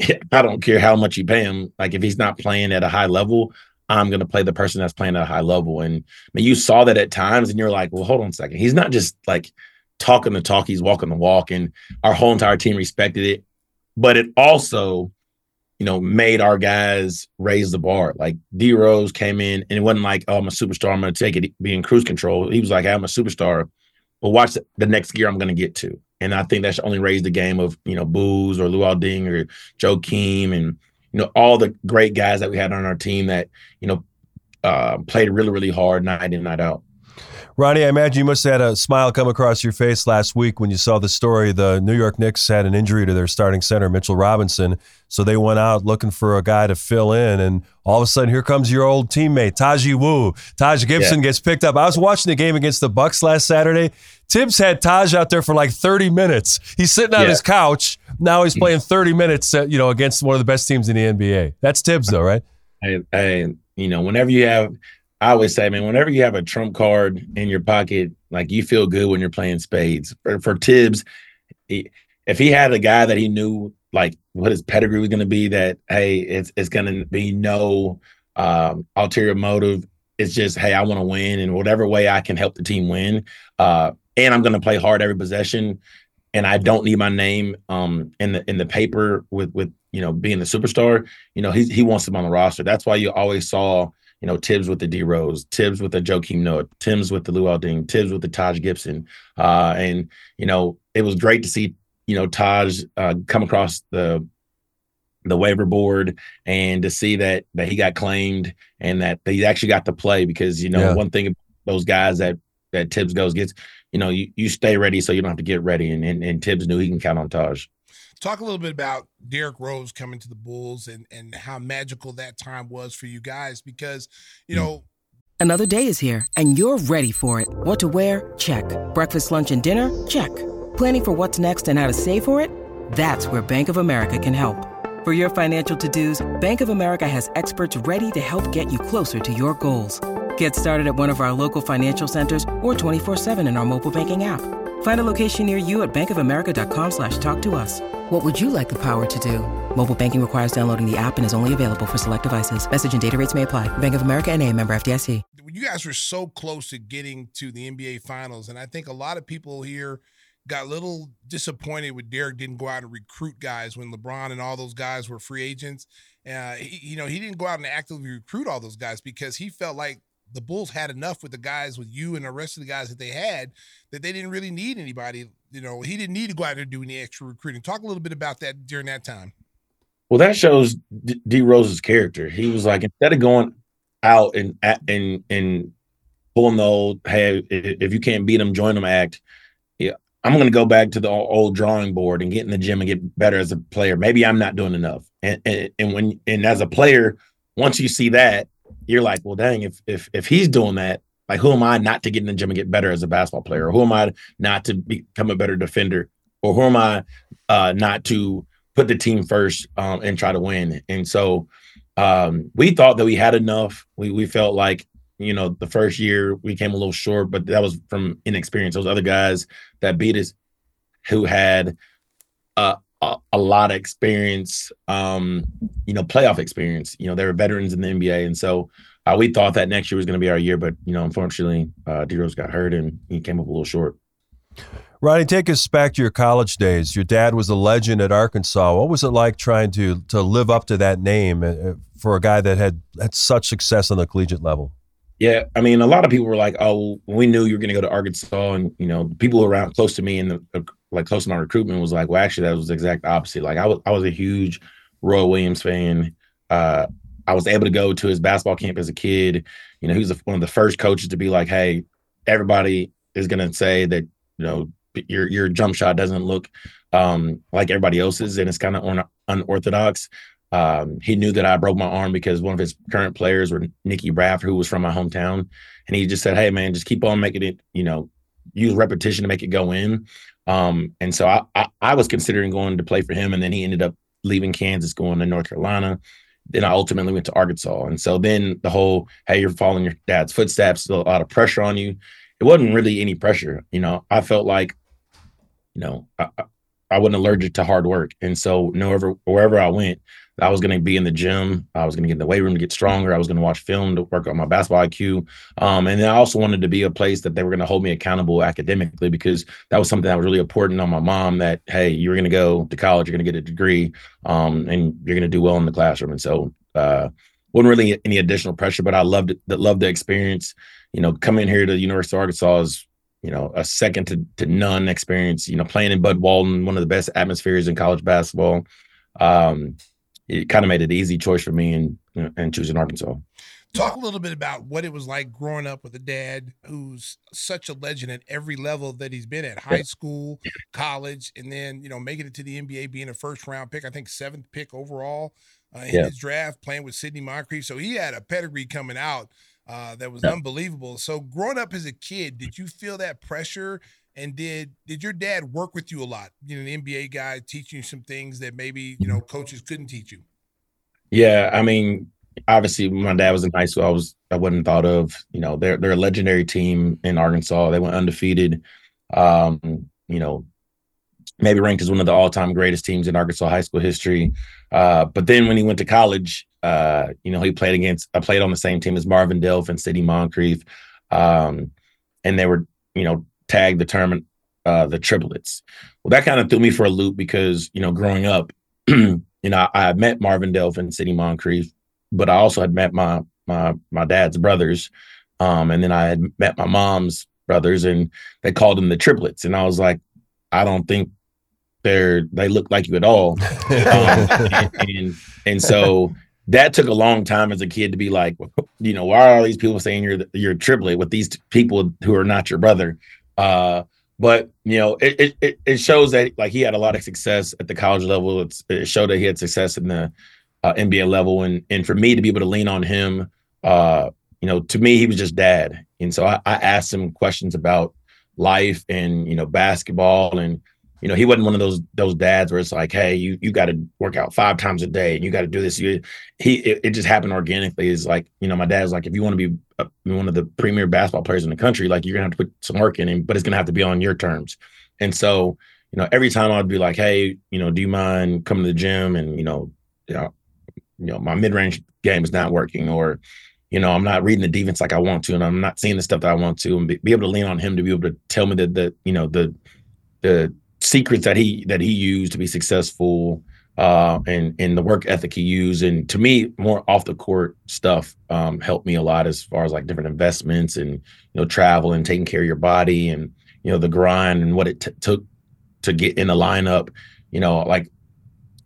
I don't care how much you pay him. Like if he's not playing at a high level, I'm going to play the person that's playing at a high level. And I mean, you saw that at times, and you're like, well, hold on a second. He's not just like talking the talk; he's walking the walk. And our whole entire team respected it, but it also, you know, made our guys raise the bar. Like D Rose came in, and it wasn't like, oh, I'm a superstar. I'm going to take it, be in cruise control. He was like, I'm a superstar. But watch the next gear I'm going to get to. And I think that should only raise the game of, you know, Booz or Luol Deng or Joakim and you know, all the great guys that we had on our team that, you know, uh, played really, really hard night in, and night out. Ronnie, I imagine you must have had a smile come across your face last week when you saw the story. The New York Knicks had an injury to their starting center, Mitchell Robinson. So they went out looking for a guy to fill in. And all of a sudden, here comes your old teammate, Taji Wu. Taj Gibson yeah. gets picked up. I was watching the game against the Bucks last Saturday. Thibs had Taj out there for like 30 minutes. He's sitting on yeah. his couch. Now he's playing 30 minutes, uh, you know, against one of the best teams in the NBA. That's Thibs, though, right? And, you know, whenever you have – I always say, man, whenever you have a trump card in your pocket, like you feel good when you're playing spades. For, for Thibs, he, if he had a guy that he knew like what his pedigree was going to be, that hey, it's it's going to be no um, ulterior motive. It's just hey, I want to win, and whatever way I can help the team win, uh, and I'm going to play hard every possession, and I don't need my name um, in the in the paper with with you know being the superstar. You know, he he wants him on the roster. That's why you always saw you know, Thibs with the D Rose, Thibs with the Joakim Noah, Thibs with the Luol Deng, Thibs with the Taj Gibson. Uh, and, you know, it was great to see, you know, Taj uh, come across the the waiver board and to see that that he got claimed and that he actually got to play because you know Yeah. one thing those guys that that Thibs goes gets you know you, you stay ready so you don't have to get ready and, and and Thibs knew he can count on Taj. Talk a little bit about Derrick Rose coming to the Bulls and and how magical that time was for you guys because you hmm. know Another day is here, and you're ready for it. What to wear? Check. Breakfast, lunch, and dinner? Check. Planning for what's next and how to save for it? That's where Bank of America can help. For your financial to-dos, Bank of America has experts ready to help get you closer to your goals. Get started at one of our local financial centers or 24-7 in our mobile banking app. Find a location near you at bankofamerica.com slash talk to us. What would you like the power to do? Mobile banking requires downloading the app and is only available for select devices. Message and data rates may apply. Bank of America and a member FDIC. you guys were so close to getting to the NBA finals and I think a lot of people here got a little disappointed with Derrick didn't go out and recruit guys when LeBron and all those guys were free agents. Uh, he, you know, he didn't go out and actively recruit all those guys because he felt like the Bulls had enough with the guys with you and the rest of the guys that they had that they didn't really need anybody. You know, he didn't need to go out there and do any extra recruiting. Talk a little bit about that during that time. Well, that shows D, D Rose's character. He was like instead of going out and and and pulling the old hey if you can't beat them join them act. Yeah, I'm going to go back to the old drawing board and get in the gym and get better as a player. Maybe I'm not doing enough. And and, and when and as a player, once you see that, you're like, well, dang, if if if he's doing that, like who am I not to get in the gym and get better as a basketball player? Or who am I not to become a better defender? Or who am I uh, not to put the team first um, and try to win? And so um, we thought that we had enough. We we felt like you know the first year we came a little short, but that was from inexperience. Those other guys that beat us, who had uh, a, lot of experience, um, you know, playoff experience. You know, they were veterans in the NBA, and so uh, we thought that next year was going to be our year. But you know, unfortunately, uh, D Rose got hurt and he came up a little short. Ronnie, take us back to your college days. Your dad was a legend at Arkansas. What was it like trying to to live up to that name uh, for a guy that had had such success on the collegiate level? Yeah, I mean, a lot of people were like, "Oh, we knew you were going to go to Arkansas," and you know, people around close to me and uh, like close to my recruitment was like, "Well, actually, that was the exact opposite." Like, I was I was a huge Roy Williams fan. Uh, I was able to go to his basketball camp as a kid. You know, he was one of the first coaches to be like, "Hey, everybody is going to say that you know your your jump shot doesn't look um, like everybody else's, and it's kind of un- unorthodox." Um, he knew that I broke my arm because one of his current players were Nicky Bradford, who was from my hometown, and he just said, "Hey, man, just keep on making it. You know, use repetition to make it go in." Um, and so I, I I was considering going to play for him, and then he ended up leaving Kansas, going to North Carolina. Then I ultimately went to Arkansas, and so then the whole "Hey, you're following your dad's footsteps," a lot of pressure on you. It wasn't really any pressure, you know. I felt like, you know, I, I wasn't allergic to hard work, and so wherever wherever I went, I was going to be in the gym. I was going to get in the weight room to get stronger. I was going to watch film to work on my basketball IQ. Um, and I also wanted to be a place that they were going to hold me accountable academically because that was something that was really important on my mom that, hey, you're going to go to college, you're going to get a degree, um, and you're going to do well in the classroom. And so, uh, wasn't really any additional pressure, but I loved it, loved the experience. You know, coming here to the University of Arkansas is, you know, a second to, to none experience. You know, playing in Bud Walton, one of the best atmospheres in college basketball. Um, it kind of made it an easy choice for me and and choosing Arkansas. Talk a little bit about what it was like growing up with a dad who's such a legend at every level that he's been at high school, college, and then you know making it to the NBA, being a first round pick, I think seventh pick overall uh, in Yeah. his draft, playing with Sidney Moncrief. So he had a pedigree coming out uh, that was Yeah. unbelievable. So growing up as a kid, did you feel that pressure? And did did your dad work with you a lot? You know, the NBA guy teaching you some things that maybe you know coaches couldn't teach you. Yeah, I mean, obviously, my dad was in high school, I was I wasn't thought of. You know, they're they're a legendary team in Arkansas. They went undefeated. Um, you know, maybe ranked as one of the all time greatest teams in Arkansas high school history. Uh, but then when he went to college, uh, you know, he played against I played on the same team as Marvin Delph and Sidney Moncrief, um, and they were you know tagged the term uh, the triplets. Well, that kind of threw me for a loop because you know growing up. you know, I, I met Marvin Delph and Sidney Moncrief, but I also had met my my my dad's brothers, um, and then I had met my mom's brothers, and they called them the triplets, and I was like, I don't think they're they look like you at all. um, and, and and so that took a long time as a kid to be like, you know, why are all these people saying you're you're triplet with these people who are not your brother? Uh, but you know, it, it it shows that like he had a lot of success at the college level. It's, it showed that he had success in the uh, NBA level, and and for me to be able to lean on him, uh, you know, to me he was just dad, and so I, I asked him questions about life and you know basketball and you know, he wasn't one of those those dads where it's like, hey, you you got to work out five times a day and you got to do this. You, he it, it, just happened organically. Is like, you know, my dad's like, if you want to be a, one of the premier basketball players in the country, like you're gonna have to put some work in, him, but it's gonna have to be on your terms. And so, you know, every time I'd be like, hey, you know, do you mind coming to the gym and you know, you know, you know, my mid range game is not working, or you know, I'm not reading the defense like I want to, and I'm not seeing the stuff that I want to, and be, be able to lean on him to be able to tell me that the you know the the secrets that he that he used to be successful uh, and and the work ethic he used. And to me more off the court stuff um, helped me a lot as far as like different investments and you know travel and taking care of your body and you know the grind and what it t- took to get in the lineup. You know like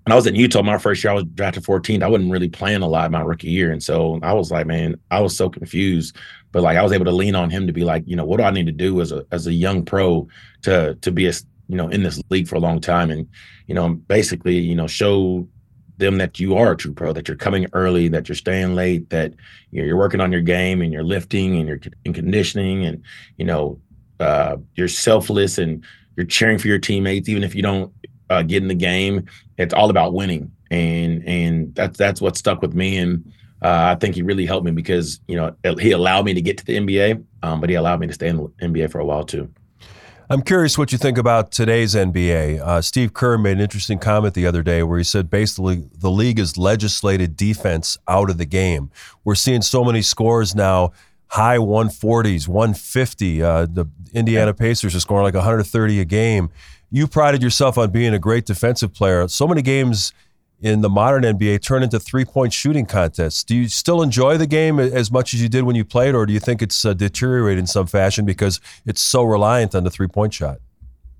when I was in Utah my first year I was drafted 14th I wasn't really playing a lot my rookie year. And so I was like man I was so confused. But like I was able to lean on him to be like you know what do I need to do as a as a young pro to to be a you know in this league for a long time and you know basically you know show them that you are a true pro that you're coming early that you're staying late that you're working on your game and you're lifting and you're in conditioning and you know uh, you're selfless and you're cheering for your teammates even if you don't uh, get in the game it's all about winning and and that's that's what stuck with me and uh, I think he really helped me because you know he allowed me to get to the NBA, um, but he allowed me to stay in the NBA for a while too. I'm curious what you think about today's NBA. Uh, Steve Kerr made an interesting comment the other day where he said basically the league has legislated defense out of the game. We're seeing so many scores now, high 140s, 150. Uh, the Indiana Pacers are scoring like 130 a game. You prided yourself on being a great defensive player. So many games in the modern NBA turn into three point shooting contests. Do you still enjoy the game as much as you did when you played, or do you think it's uh, deteriorated in some fashion because it's so reliant on the three point shot?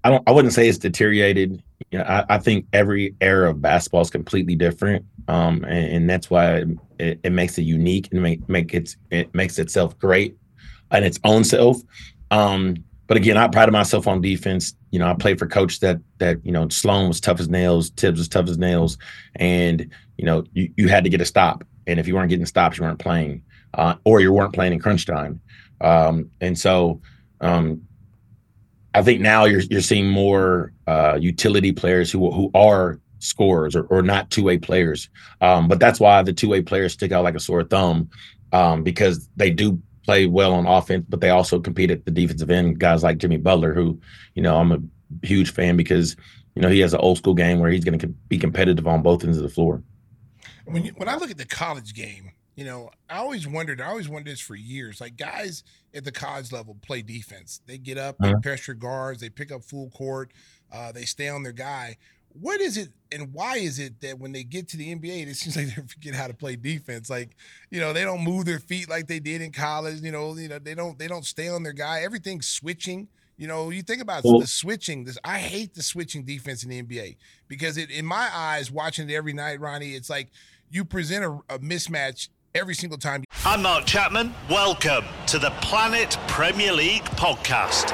I don't. I wouldn't say it's deteriorated. You know, I, I think every era of basketball is completely different, um, and, and, that's why it, it, makes it unique and make make it it makes itself great in its own self. Um, but again, I pride myself on defense. You know, I played for coach that that you know Sloan was tough as nails, Thibs was tough as nails, and you know you, you had to get a stop. And if you weren't getting stops, you weren't playing, uh, or you weren't playing in crunch time. Um, and so, um, I think now you're you're seeing more uh, utility players who who are scorers or, or not two way players. Um, but that's why the two way players stick out like a sore thumb um, because they do play well on offense, but they also compete at the defensive end. Guys like Jimmy Butler, who, you know, I'm a huge fan because, you know, he has an old school game where he's going to be competitive on both ends of the floor. When you, when I look at the college game, you know, I always wondered, I always wondered this for years. Like guys at the college level play defense. They get up, they uh-huh. pressure guards, they pick up full court, uh, they stay on their guy what is it and why is it that when they get to the NBA, it seems like they forget how to play defense? Like, you know, they don't move their feet like they did in college. You know, you know, they don't they don't stay on their guy. Everything's switching. You know, you think about well, the switching. This I hate the switching defense in the NBA because it, in my eyes, watching it every night, Ronnie, it's like you present a, a mismatch every single time. I'm Mark Chapman. Welcome to the Planet Premier League podcast.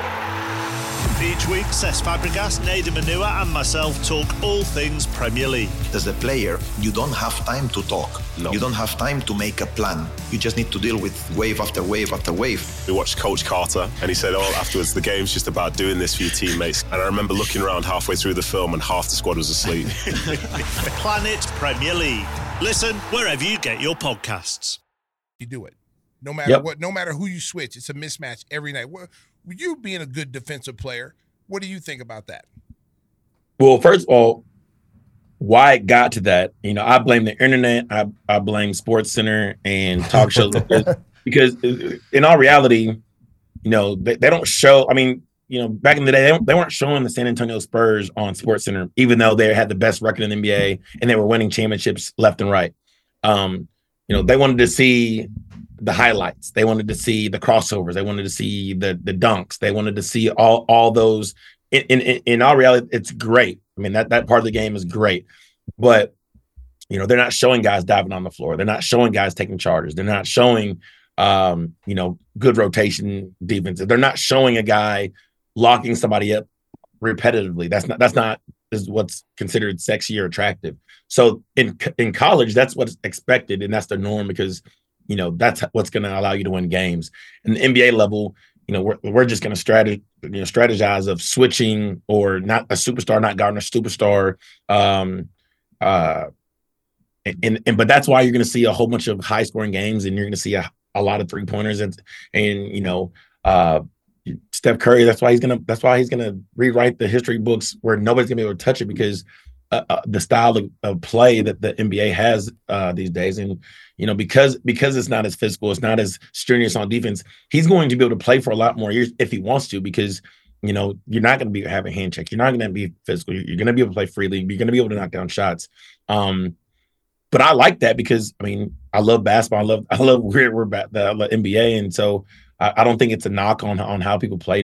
Each week, Cesc Fabregas, Nedum Onuoha, and myself talk all things Premier League. As a player, you don't have time to talk. No. You don't have time to make a plan. You just need to deal with wave after wave after wave. We watched Coach Carter, and he said, "Oh, afterwards, the game's just about doing this for your teammates." And I remember looking around halfway through the film, and half the squad was asleep. Planet Premier League. Listen wherever you get your podcasts. You do it. No matter yep. what, no matter who you switch, it's a mismatch every night you being a good defensive player, what do you think about that? Well, first of all, why it got to that, you know, I blame the internet, I, I blame Sports Center and talk shows because in all reality, you know, they, they, don't show. I mean, you know, back in the day, they, they weren't showing the San Antonio Spurs on Sports Center, even though they had the best record in the NBA and they were winning championships left and right. Um, you know, they wanted to see the highlights. They wanted to see the crossovers. They wanted to see the the dunks. They wanted to see all all those in, in in all reality, it's great. I mean that that part of the game is great, but you know they're not showing guys diving on the floor. They're not showing guys taking charges. They're not showing um, you know good rotation defense. They're not showing a guy locking somebody up repetitively. That's not that's not is what's considered sexy or attractive. So in in college, that's what's expected and that's the norm because you know that's what's going to allow you to win games. In the NBA level, you know we're we're just going to strategize you know strategize of switching or not a superstar not guarding a superstar. Um, uh, and, and but that's why you're going to see a whole bunch of high scoring games and you're going to see a, a lot of three pointers and and you know uh Steph Curry. That's why he's gonna. That's why he's gonna rewrite the history books where nobody's gonna be able to touch it because uh, uh, the style of, of, play that the NBA has uh, these days, and you know because because it's not as physical, it's not as strenuous on defense. He's going to be able to play for a lot more years if he wants to because you know you're not going to be having hand check. You're not going to be physical. You're, you're going to be able to play freely. You're going to be able to knock down shots. Um, but I like that because I mean I love basketball. I love I love where we're at the NBA, and so I, I don't think it's a knock on on how people play.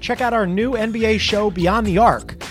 Check out our new NBA show, Beyond the Arc,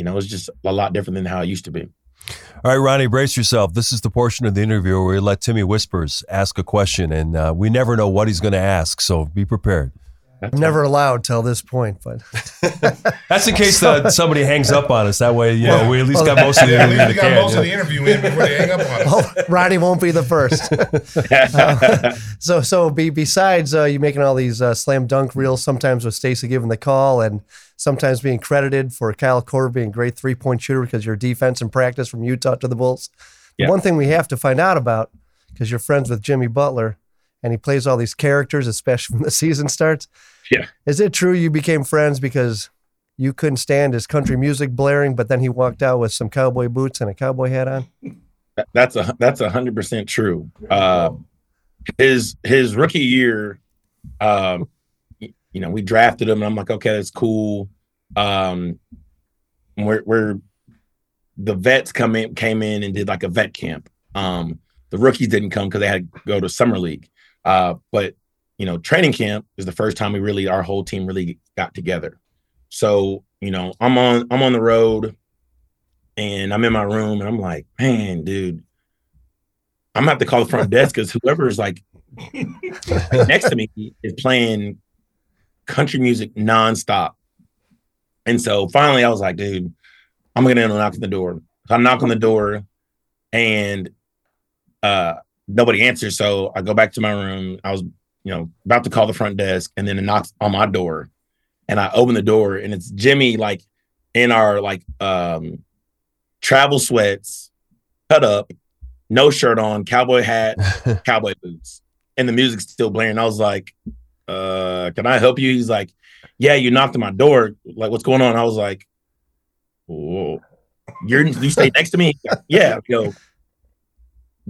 you know, it's just a lot different than how it used to be. All right, Ronnie, brace yourself. This is the portion of the interview where we let Timmy Whispers ask a question, and uh, we never know what he's going to ask, so be prepared. I'm never allowed till this point, but that's in case so, the, somebody hangs up on us. That way, you know, we at least well, got most of the interview. Yeah, we got can, most yeah. of the interview in before they hang up on us. Well, Ronnie won't be the first. uh, so, so be, besides uh, you making all these uh, slam dunk reels, sometimes with Stacey giving the call, and sometimes being credited for Kyle Korver being a great three point shooter because your defense in practice from Utah to the Bulls. Yeah. One thing we have to find out about because you're friends with Jimmy Butler and he plays all these characters, especially when the season starts. Yeah. Is it true you became friends because you couldn't stand his country music blaring, but then he walked out with some cowboy boots and a cowboy hat on? That's a that's a hundred percent true. Uh, his his rookie year, um, you know, we drafted him, and I'm like, okay, that's cool. Um, we're, we're the vets come in came in and did like a vet camp. Um, the rookies didn't come because they had to go to summer league. Uh, but you know, training camp is the first time we really our whole team really got together. So, you know, I'm on I'm on the road and I'm in my room and I'm like, man, dude, I'm gonna have to call the front desk because whoever's like next to me is playing country music nonstop. And so finally I was like, dude, I'm gonna knock on the door. So I knock on the door and uh nobody answers. So I go back to my room. I was, you know, about to call the front desk, and then it knocks on my door, and I open the door, and it's Jimmy, like in our like um travel sweats, cut up, no shirt on, cowboy hat, cowboy boots, and the music's still blaring. I was like, uh, can I help you? He's like, yeah, you knocked on my door. Like, what's going on? I was like, whoa. You're you stay next to me? yeah. I go,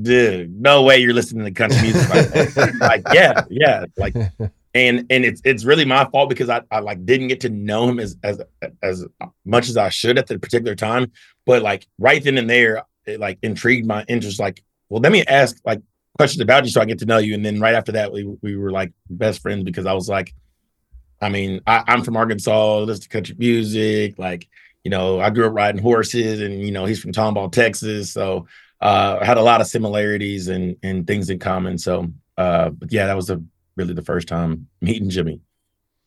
dude, no way you're listening to country music like, like yeah, yeah, like and and it's it's really my fault because I, I like didn't get to know him as as as much as I should at the particular time. But like right then and there, it like intrigued my interest. Like, well, let me ask like questions about you so I get to know you. And then right after that, we we were like best friends because I was like, I mean, I, I'm from Arkansas, listen to country music, like you know, I grew up riding horses, and you know, he's from Tomball, Texas, so uh, had a lot of similarities and and things in common. So, uh, but yeah, that was a really the first time meeting Jimmy.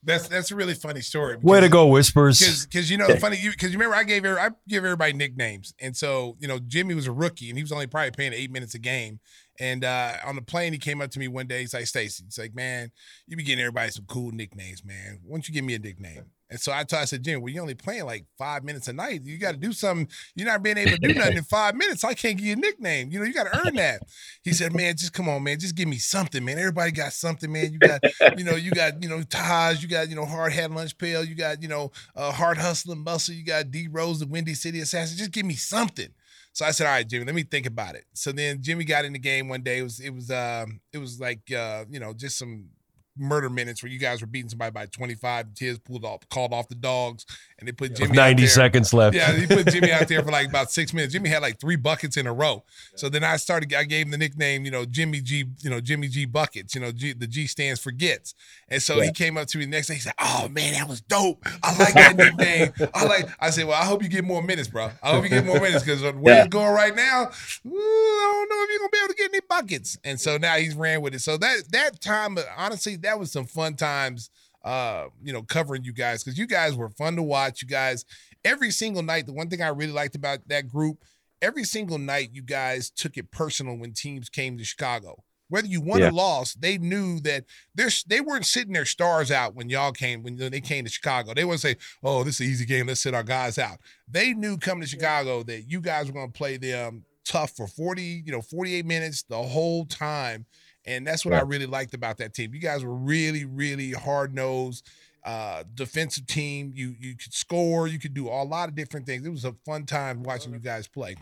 That's that's a really funny story. Because, Way to go, whispers. Because you know the funny because you remember I gave I give everybody nicknames, and so you know Jimmy was a rookie and he was only probably playing eight minutes a game, And uh, on the plane, he came up to me one day. He's like, Stacey, he's like, man, you be getting everybody some cool nicknames, man. Why don't you give me a nickname? And so I told I said, Jim, well, you only playing like five minutes a night. You got to do something. You're not being able to do nothing in five minutes. I can't give you a nickname. You know, you got to earn that. He said, man, just come on, man. Just give me something, man. Everybody got something, man. You got, you know, you got, you know, Taj, you got, you know, hard hat lunch pail. You got, you know, uh, hard hustling muscle. You got D Rose, the Windy City Assassin. Just give me something. So I said, "All right, Jimmy, let me think about it." So then Jimmy got in the game one day. It was it was um it was like uh you know just some murder minutes where you guys were beating somebody by 25. Thibs pulled off, called off the dogs, and they put Jimmy. Ninety seconds left. Yeah, he put Jimmy out there for like about six minutes. Jimmy had like three buckets in a row. So then I started. I gave him the nickname, you know, Jimmy G. You know, Jimmy G buckets. You know, G, the G stands for gets. And so yeah. he came up to me the next day. He said, "Oh man, that was dope. I like that nickname. I like." I said, "Well, I hope you get more minutes, bro. I hope you get more minutes because where yeah. it's going right now, I don't know if you're gonna be able to get any buckets." And so now he's ran with it. So that that time, honestly, that was some fun times uh, you know, covering you guys because you guys were fun to watch. You guys, every single night, the one thing I really liked about that group, every single night, you guys took it personal when teams came to Chicago. Whether you won yeah. or lost, they knew that they're, they weren't sitting their stars out when y'all came, when they came to Chicago. They wouldn't say, oh, this is an easy game. Let's sit our guys out. They knew coming to Chicago that you guys were going to play them tough for 40, you know, 48 minutes the whole time and that's what yeah. I really liked about that team. You guys were really, really hard nosed, uh, defensive team. You you could score, you could do a lot of different things. It was a fun time watching you guys play.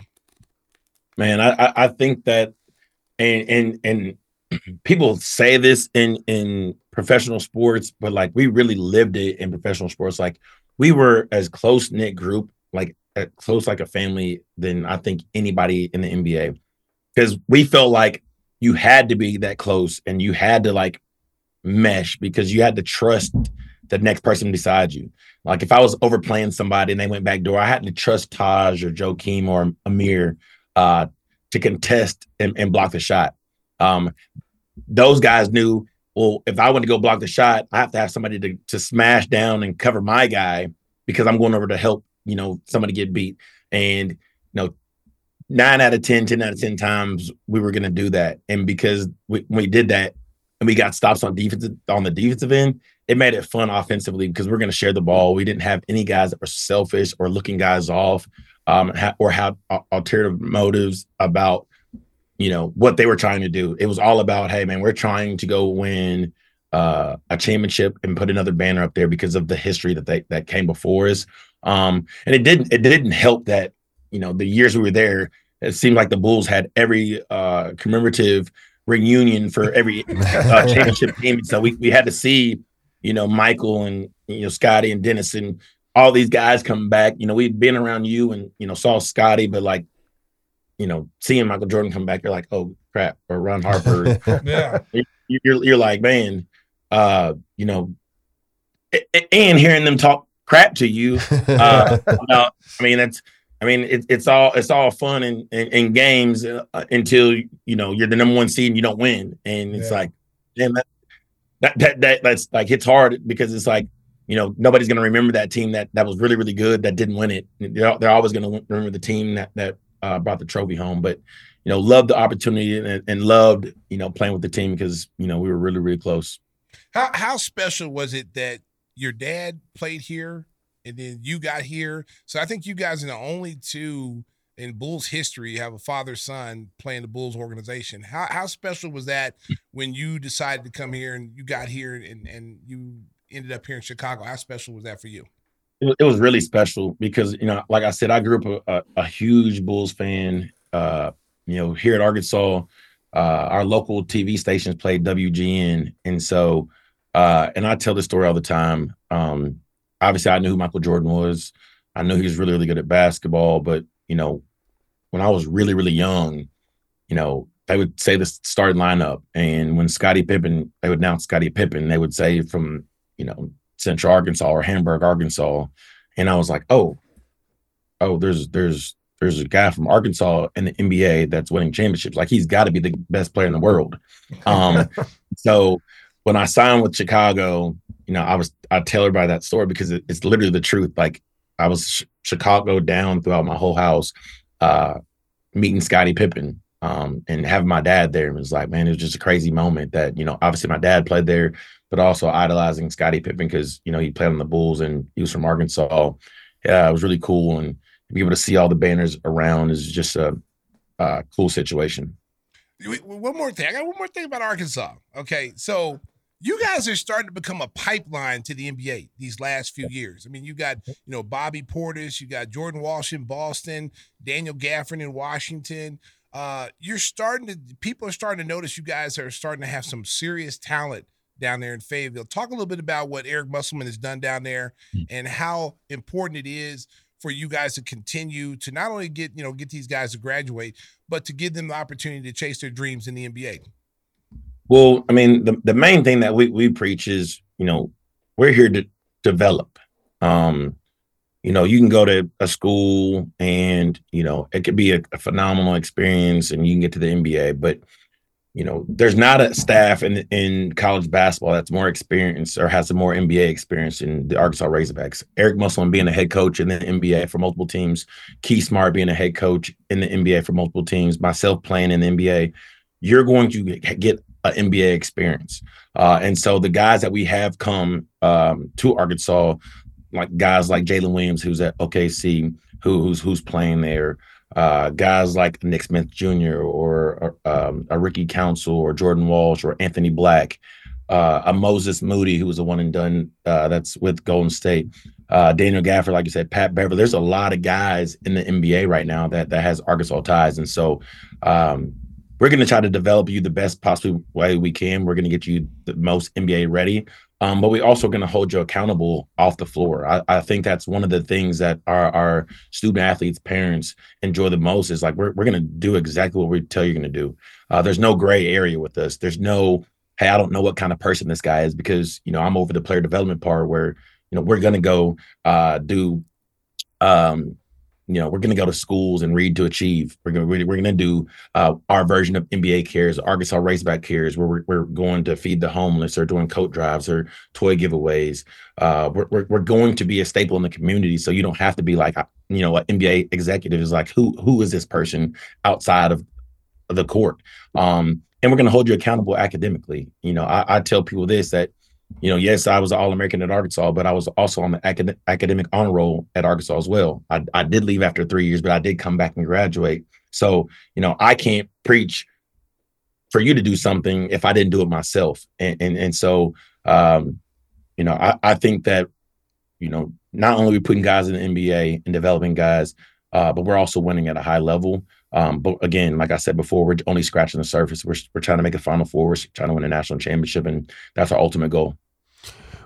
Man, I I think that, and and and people say this in in professional sports, but like we really lived it in professional sports. Like we were as close knit group, like close like a family, than I think anybody in the NBA, because we felt like you had to be that close and you had to like mesh because you had to trust the next person beside you. Like if I was overplaying somebody and they went back door, I had to trust Taj or Joakim or Amir uh, to contest and, and, block the shot. Um, those guys knew, well, if I want to go block the shot, I have to have somebody to, to smash down and cover my guy because I'm going over to help, you know, somebody get beat. And, you know, nine out of 10, 10 out of 10 times we were going to do that. And because we, we did that and we got stops on defense on the defensive end, it made it fun offensively because we're going to share the ball. We didn't have any guys that were selfish or looking guys off um, or have alternative motives about, you know, what they were trying to do. It was all about, hey, man, we're trying to go win uh, a championship and put another banner up there because of the history that they that came before us. Um, and it didn't it didn't help that you know the years we were there it seemed like the Bulls had every uh, commemorative reunion for every uh, championship game. So we, we had to see, you know, Michael and you know Scottie and Dennis and all these guys coming back. You know, we'd been around you and you know saw Scottie, but like, you know, seeing Michael Jordan come back, you're like, oh crap, or Ron Harper. yeah, you're you're like, man, uh, you know, and hearing them talk crap to you. Uh, I mean, that's I mean, it, it's all it's all fun in, in, in games uh, until you know you're the number one seed and you don't win, and it's yeah. like, damn that, that that that that's like hits hard because it's like you know nobody's gonna remember that team that that was really really good that didn't win it. They're, they're always gonna remember the team that that uh, brought the trophy home. But you know, loved the opportunity and, and loved you know playing with the team because you know we were really really close. How how special was it that your dad played here and then you got here. So I think you guys are the only two in Bulls history have a father son playing the Bulls organization. How how special was that when you decided to come here and you got here and and you ended up here in Chicago? How special was that for you? It was really special because you know, like I said, I grew up a, a, a huge Bulls fan. Uh, you know, here at Arkansas, uh, our local TV stations played WGN, and so uh, and I tell this story all the time. Um, obviously I knew who Michael Jordan was. I knew he was really, really good at basketball, but you know, when I was really, really young, you know, they would say the starting lineup. And when Scottie Pippen, they would announce Scottie Pippen, they would say from, you know, Central Arkansas or Hamburg, Arkansas. And I was like, oh, oh, there's there's there's a guy from Arkansas in the NBA that's winning championships. Like he's got to be the best player in the world. Um, so when I signed with Chicago, you know, I was I tell everybody that story because it, it's literally the truth. Like I was sh- Chicago down throughout my whole house, uh, meeting Scottie Pippen, Um, and having my dad there It was like, man, it was just a crazy moment that, you know, obviously my dad played there, but also idolizing Scottie Pippen because, you know, he played on the Bulls and he was from Arkansas. Yeah, it was really cool. And to be able to see all the banners around is just a, a cool situation. One more thing. I got one more thing about Arkansas. Okay. So you guys are starting to become a pipeline to the NBA these last few years. I mean, you got, you know, Bobby Portis, you got Jordan Walsh in Boston, Daniel Gafford in Washington uh, you're starting to people are starting to notice you guys are starting to have some serious talent down there in Fayetteville. Talk a little bit about what Eric Musselman has done down there hmm. and how important it is for you guys to continue to not only get you know get these guys to graduate, but to give them the opportunity to chase their dreams in the NBA. Well, I mean, the, the main thing that we, we preach is, you know, we're here to develop. Um, you know, you can go to a school and, you know, it could be a, a, phenomenal experience and you can get to the NBA, but you know, there's not a staff in in college basketball that's more experienced or has a more NBA experience than the Arkansas Razorbacks. Eric Musselman being a head coach in the NBA for multiple teams, Keith Smart being a head coach in the NBA for multiple teams, myself playing in the NBA, you're going to get an NBA experience. Uh, and so the guys that we have come um, to Arkansas like guys like Jalen Williams, who's at OKC, who, who's who's playing there. Uh, guys like Nick Smith Jr. or, or um, a Ricky Council or Jordan Walsh or Anthony Black, uh, a Moses Moody, who was a one and done uh, that's with Golden State. Uh, Daniel Gafford, like you said, Pat Beverley. There's a lot of guys in the NBA right now that that has Arkansas ties, and so um, we're going to try to develop you the best possible way we can. We're going to get you the most NBA ready. Um, but we're also going to hold you accountable off the floor. I, I, think that's one of the things that our, our student athletes, parents enjoy the most is like we're, we're going to do exactly what we tell you're going to do. Uh, there's no gray area with us. There's no, hey, I don't know what kind of person this guy is because, you know, I'm over the player development part where, you know, we're going to go uh, do um, you know, we're going to go to schools and read to achieve. We're going to we're going to do uh, our version of NBA cares, Arkansas Razorback cares, where we're, we're going to feed the homeless or doing coat drives or toy giveaways. Uh, we're, we're, we're going to be a staple in the community, so you don't have to be like uh, you know an NBA executive is like who who is this person outside of the court. Um, and we're going to hold you accountable academically. You know, I, I tell people this that you know, yes, I was All American at Arkansas, but I was also on the acad- academic honor roll at Arkansas as well. I, I did leave after three years, but I did come back and graduate. So, you know, I can't preach for you to do something if I didn't do it myself. And and, and so, um, you know, I, I think that, you know, not only are we putting guys in the NBA and developing guys, uh, but we're also winning at a high level. Um, but again, like I said before, we're only scratching the surface. We're, we're trying to make a Final Four. We're trying to win a national championship, and that's our ultimate goal.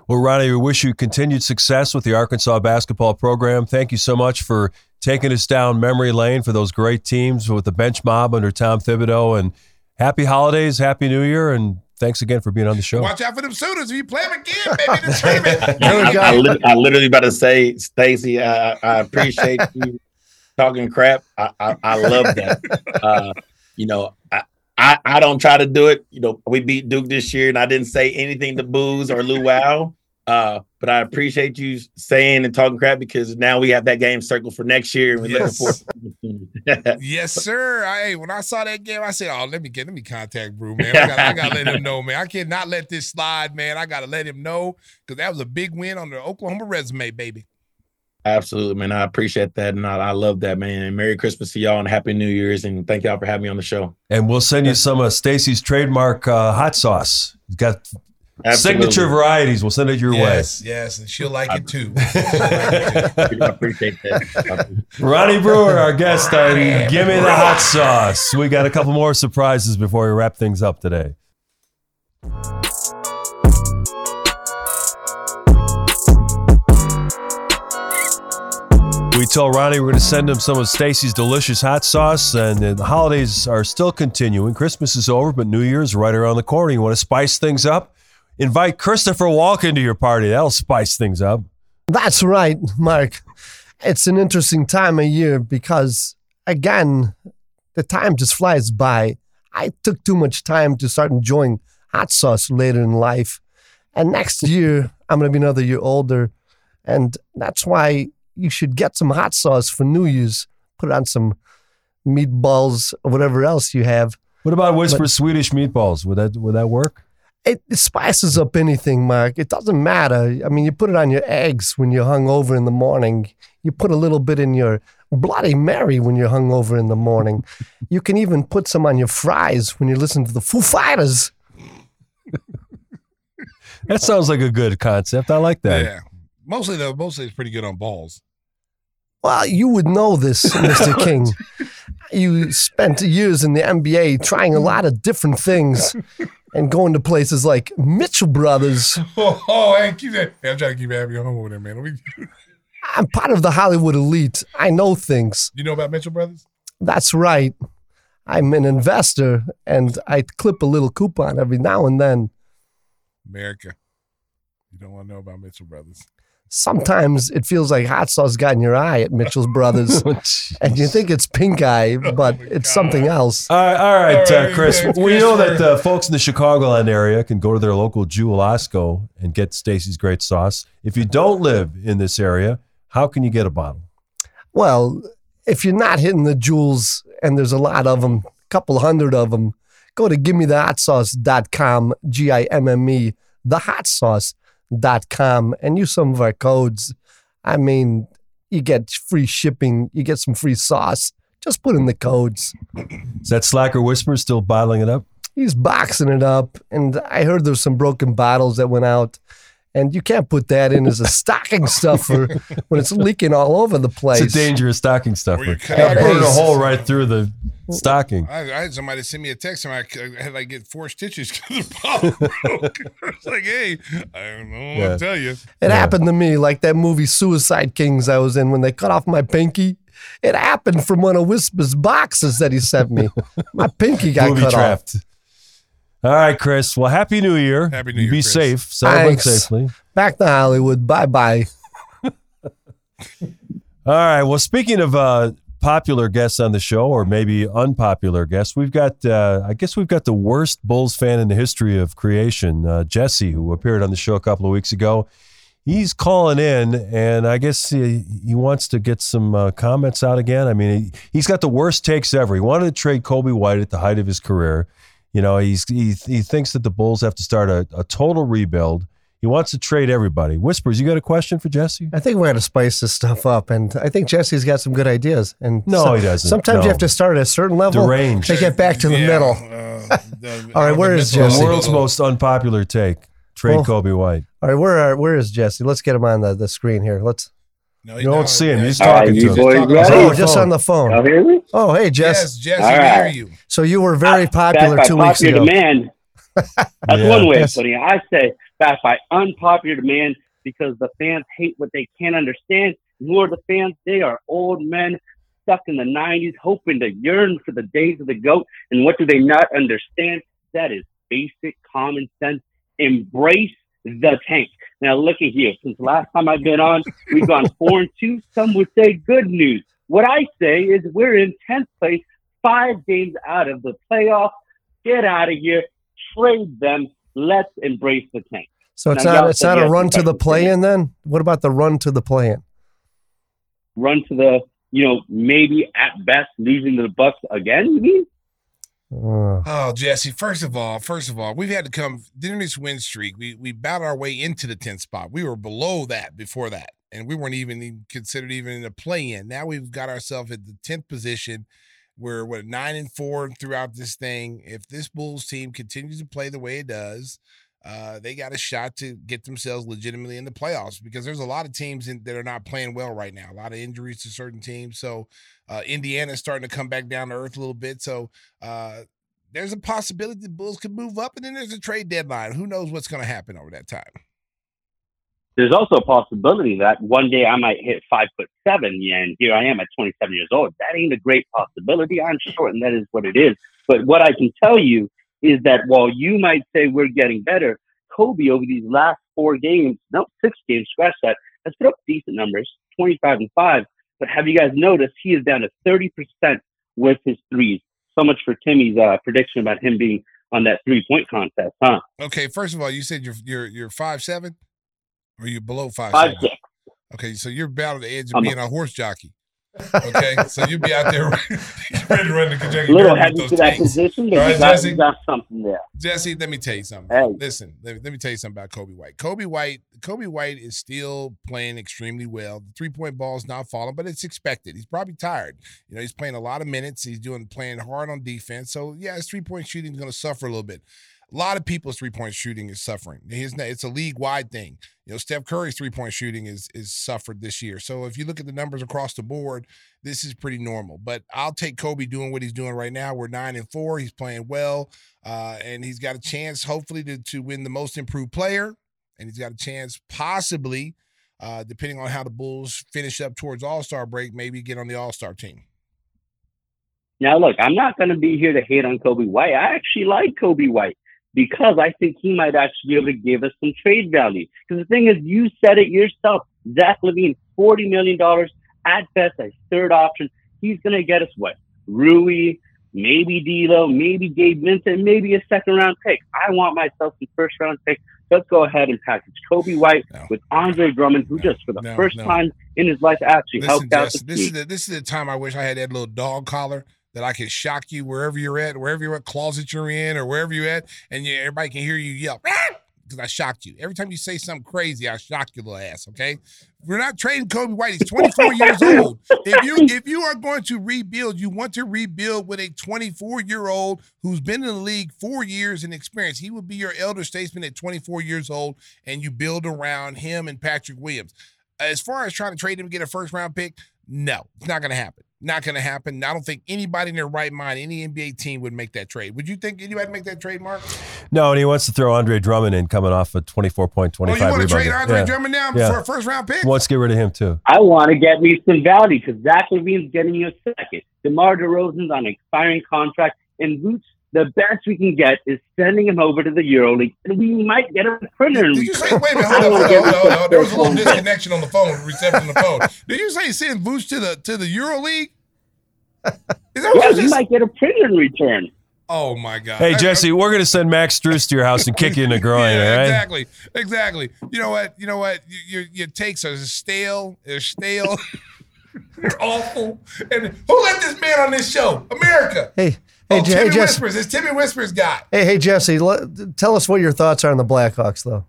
Well, Ronnie, we wish you continued success with the Arkansas basketball program. Thank you so much for taking us down memory lane for those great teams with the bench mob under Tom Thibodeau. And happy holidays, happy New Year, and thanks again for being on the show. Watch out for them Sooners. If you play them again, baby, the tournament. I, I, I, literally about to say, Stacey, I, I appreciate you talking crap. I, I, I love that. Uh, you know, I, I, I don't try to do it. You know, we beat Duke this year, and I didn't say anything to Booz or Wow. Uh, but I appreciate you saying and talking crap because now we have that game circled for next year, and we're yes. looking forward. yes, sir. I when I saw that game, I said, "Oh, let me get let me contact Brew, man. I gotta, I gotta let him know, man. I cannot let this slide, man. I gotta let him know because that was a big win on the Oklahoma resume, baby." Absolutely, man. I appreciate that. And I, I, love that, man. And Merry Christmas to y'all and Happy New Year's. And thank y'all for having me on the show. And we'll send you some of Stacey's trademark uh, hot sauce. He's got Absolutely. signature varieties. We'll send it your yes, way. Yes, and she'll like it too. I appreciate that. Ronnie Brewer, our guest on Give Me the Hot Sauce. We got a couple more surprises before we wrap things up today. We tell Ronnie we're going to send him some of Stacey's delicious hot sauce, and the holidays are still continuing. Christmas is over, but New Year's right around the corner. You want to spice things up? Invite Christopher Walken to your party. That'll spice things up. That's right, Mark. It's an interesting time of year because, again, the time just flies by. I took too much time to start enjoying hot sauce later in life. And next year, I'm going to be another year older. And that's why you should get some hot sauce for New Year's. Put it on some meatballs, or whatever else you have. What about Whisper Swedish meatballs? Would that would that work? It, it spices up anything, Mark. It doesn't matter. I mean, you put it on your eggs when you're hungover in the morning. You put a little bit in your Bloody Mary when you're hungover in the morning. you can even put some on your fries when you listen to the Foo Fighters. That sounds like a good concept. I like that. Yeah. Mostly though, mostly it's pretty good on balls. Well, you would know this, Mr. King. You spent years in the NBA trying a lot of different things and going to places like Mitchell Brothers. Oh, oh hey, keep that. Hey, I'm trying to keep happy home over there, man. I'm part of the Hollywood elite. I know things. you know about Mitchell Brothers? That's right. I'm an investor and I clip a little coupon every now and then. America. You don't want to know about Mitchell Brothers. Sometimes it feels like hot sauce got in your eye at Mitchell's Brothers, and you think it's pink eye, but it's something else. All right, all right, All uh, Chris. Chris, We know that uh, folks in the Chicagoland area can go to their local Jewel Osco and get Stacey's Great Sauce. If you don't live in this area, how can you get a bottle? Well, if you're not hitting the jewels, and there's a lot of them, a couple hundred of them, go to gimmethehotsauce.com, G I M M E, thehotsauce.com, and use some of our codes. I mean, you get free shipping, you get some free sauce. Just put in the codes. Is that Slacker Whisper still bottling it up? He's boxing it up, and I heard there's some broken bottles that went out. And you can't put that in as a stocking stuffer when it's leaking all over the place. It's a dangerous stocking stuffer. Where you cut It'll burn a hole right through the stocking. I, I had somebody send me a text and I, I had like get four stitches because the bottle broke. I was like, hey, I don't know what Yeah. to tell you. It happened to me like that movie Suicide Kings I was in when they cut off my pinky. It happened from one of Whisper's boxes that he sent me. My pinky got Movie cut off. Trapped. All right, Chris. Well, happy New Year. Happy New Year, Be Chris. safe. Celebrate Thanks. safely. Back to Hollywood. Bye bye. All right. Well, speaking of uh, popular guests on the show, or maybe unpopular guests, we've got, uh, I guess we've got the worst Bulls fan in the history of creation, uh, Jesse, who appeared on the show a couple of weeks ago. He's calling in, and I guess he, he wants to get some uh, comments out again. I mean, he, he's got the worst takes ever. He wanted to trade Coby White at the height of his career. You know, he's he, he thinks that the Bulls have to start a, a total rebuild. He wants to trade everybody. Whispers, you got a question for Jesse? I think we're going to spice this stuff up. And I think Jesse's got some good ideas. And No, he doesn't. Sometimes No. you have to start at a certain level Deranged. to get back to the Yeah, middle. uh, the- all right, where is middle- Jesse? The world's most unpopular take: trade Well, Coby White. All right, where are, where is Jesse? Let's get him on the, the screen here. Let's. No, You don't see him. He's talking right, to him. you boys ready? Oh, just on the phone. Y'all hear me? Oh, hey, Jess. Yes, Jesse, All we right. hear you. So you were very popular Backed two by weeks popular ago. demand. That's Yeah. one way Yes. of putting it. I say backed by unpopular demand because the fans hate what they can't understand. Who are the fans? They are old men stuck in the 90s, hoping to yearn for the days of the GOAT. And what do they not understand? That is basic common sense. Embrace the tank. Now, look at here. Since last time I've been on, we've gone four and two. Some would say good news. What I say is we're in 10th place, five games out of the playoff. Get out of here. Trade them. Let's embrace the tank. So it's Now, not it's not a run to the play in then? What about the run to the play in? Run to the, you know, maybe at best losing to the Bucks again. You mean? Oh, Jesse. First of all, first of all, we've had to come during this win streak. We we battled our way into the 10th spot. We were below that before that, and we weren't even even considered even in the play in. Now we've got ourselves at the 10th position. We're what nine and four throughout this thing. If this Bulls team continues to play the way it does, uh, they got a shot to get themselves legitimately in the playoffs because there's a lot of teams in, that are not playing well right now. A lot of injuries to certain teams. So uh, Indiana's starting to come back down to earth a little bit. So uh, there's a possibility the Bulls could move up, and then there's a trade deadline. Who knows what's going to happen over that time? There's also a possibility that one day I might hit five foot seven, and here I am at 27 years old. That ain't a great possibility. I'm short, and that is what it is. But what I can tell you is that while you might say we're getting better, Coby over these last four games, no, six games, scratch that, has put up decent numbers, 25 and five. But have you guys noticed he is down to 30% with his threes? So much for Timmy's uh, prediction about him being on that three point contest, huh? Okay, first of all, you said you're you're you're five seven, or you below five Five seven? six. Okay, so you're about on the edge of I'm- being a horse jockey. Okay, so you'll be out there ready to run the Kentucky A little Derby heavy with those that position, All but right, you got, Jesse. you got something there. Jesse, let me tell you something. Hey. Listen, let me, let me tell you something about Coby White. Coby White, Coby White is still playing extremely well. The three point ball is not falling, but it's expected. He's probably tired. You know, he's playing a lot of minutes. He's doing playing hard on defense. So yeah, his three point shooting is going to suffer a little bit. A lot of people's three point shooting is suffering. It's a league wide thing. You know, Steph Curry's three point shooting is is suffered this year. So if you look at the numbers across the board, this is pretty normal. But I'll take Coby doing what he's doing right now. We're nine and four. He's playing well, uh, and he's got a chance, hopefully, to to win the most improved player, and he's got a chance, possibly, uh, depending on how the Bulls finish up towards All Star break, maybe get on the All Star team. Now, look, I'm not going to be here to hate on Coby White. I actually like Coby White because I think he might actually be able to give us some trade value. Because the thing is, you said it yourself. Zach LaVine, $40 million at best, a third option. He's going to get us what? Rui, maybe D'Lo, maybe Gabe Vincent, maybe a second round pick. I want myself some first round pick. Let's go ahead and package Coby White with Andre Drummond, who just for the no, first no. time in his life actually Listen, helped out Justin, this is the this is the time I wish I had that little dog collar that I can shock you wherever you're at, wherever you're at, closet you're in, or wherever you're at, and everybody can hear you yell because I shocked you. Every time you say something crazy, I shock your little ass. Okay, we're not trading Coby White. He's 24 years old. If you if you are going to rebuild, you want to rebuild with a 24 year old who's been in the league four years in experience. He would be your elder statesman at 24 years old, and you build around him and Patrick Williams. As far as trying to trade him to get a first round pick, no, it's not going to happen. Not going to happen. I don't think anybody in their right mind, any NBA team would make that trade. Would you think anybody make that trade, Mark? No, and he wants to throw Andre Drummond in coming off a 24 point, Oh, you want to rebound trade game. Andre Yeah. Drummond now Yeah. for a first round pick? Wants to get rid of him too. I want to get me some value because Zach LaVine's getting you a second. DeMar DeRozan's on an expiring contract, and Boots, the best we can get is sending him over to the EuroLeague, and we might get a printer in Did you say, wait a minute, hold on, hold on, hold on, hold on. There was a little disconnection on the phone, reception on the phone. Did you say send Boots to the to the Euro League? Is that what Yeah, you we might get a printer in return. Oh my God. Hey, I- Jesse, we're going to send Max Strus to your house and kick you in the groin, yeah, all right? exactly, exactly. You know what? You know what? Y- Your your takes are stale. They're stale. They're awful. And who let this man on this show? America. Hey, hey, oh, Je- Timmy hey, Jesse. Whispers. It's Timmy Whispers guy. Hey, hey, Jesse. Let, tell us what your thoughts are on the Blackhawks, though.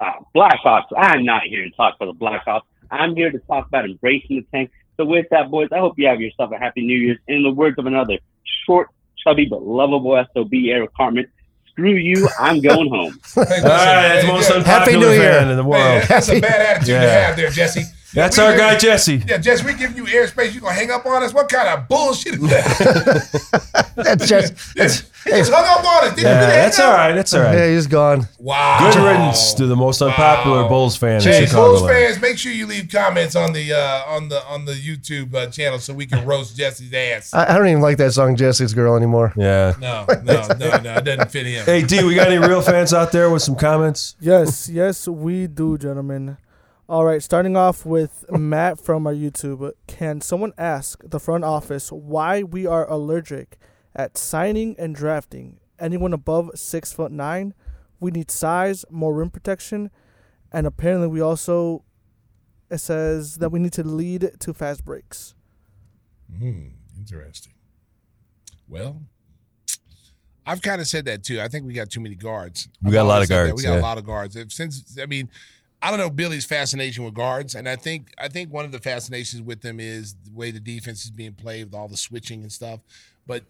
Uh, Blackhawks. I'm not here to talk about the Blackhawks. I'm here to talk about embracing the tank. So with that, boys, I hope you have yourself a happy New Year's. In the words of another short, chubby, but lovable SOB, Eric Cartman, screw you, I'm going home. Hey, All right, that's the most unpopular Happy New Year. fan in the Hey, world. that's a bad attitude to have there, Jesse. That's We our guy, Jesse. Yeah, Jesse, we giving you airspace. You gonna hang up on us? What kind of bullshit is that? That's just. That's, he just hung up on us. Did Yeah, you that's hang all up? right. That's all right. Yeah, he's gone. Wow. Good riddance to the most unpopular Bulls fan in Chicago. Bulls fans, make sure you leave comments on the uh, on the on the YouTube uh, channel so we can roast Jesse's ass. I, I don't even like that song, Jesse's Girl, anymore. Yeah. No, no, no, no, it doesn't fit him. Hey, D, we got any real fans out there with some comments? Yes, yes, we do, gentlemen. All right, starting off with Matt from our YouTube. Can someone ask the front office why we are allergic at signing and drafting anyone above six foot nine? We need size, more rim protection, and apparently we also it says that we need to lead to fast breaks. Hmm, interesting. Well, I've kind of said that too. I think we got too many guards. We I've got a lot of said that. guards, We got yeah. a lot of guards. If, since I mean, I don't know Billy's fascination with guards, and I think I think one of the fascinations with them is the way the defense is being played with all the switching and stuff. But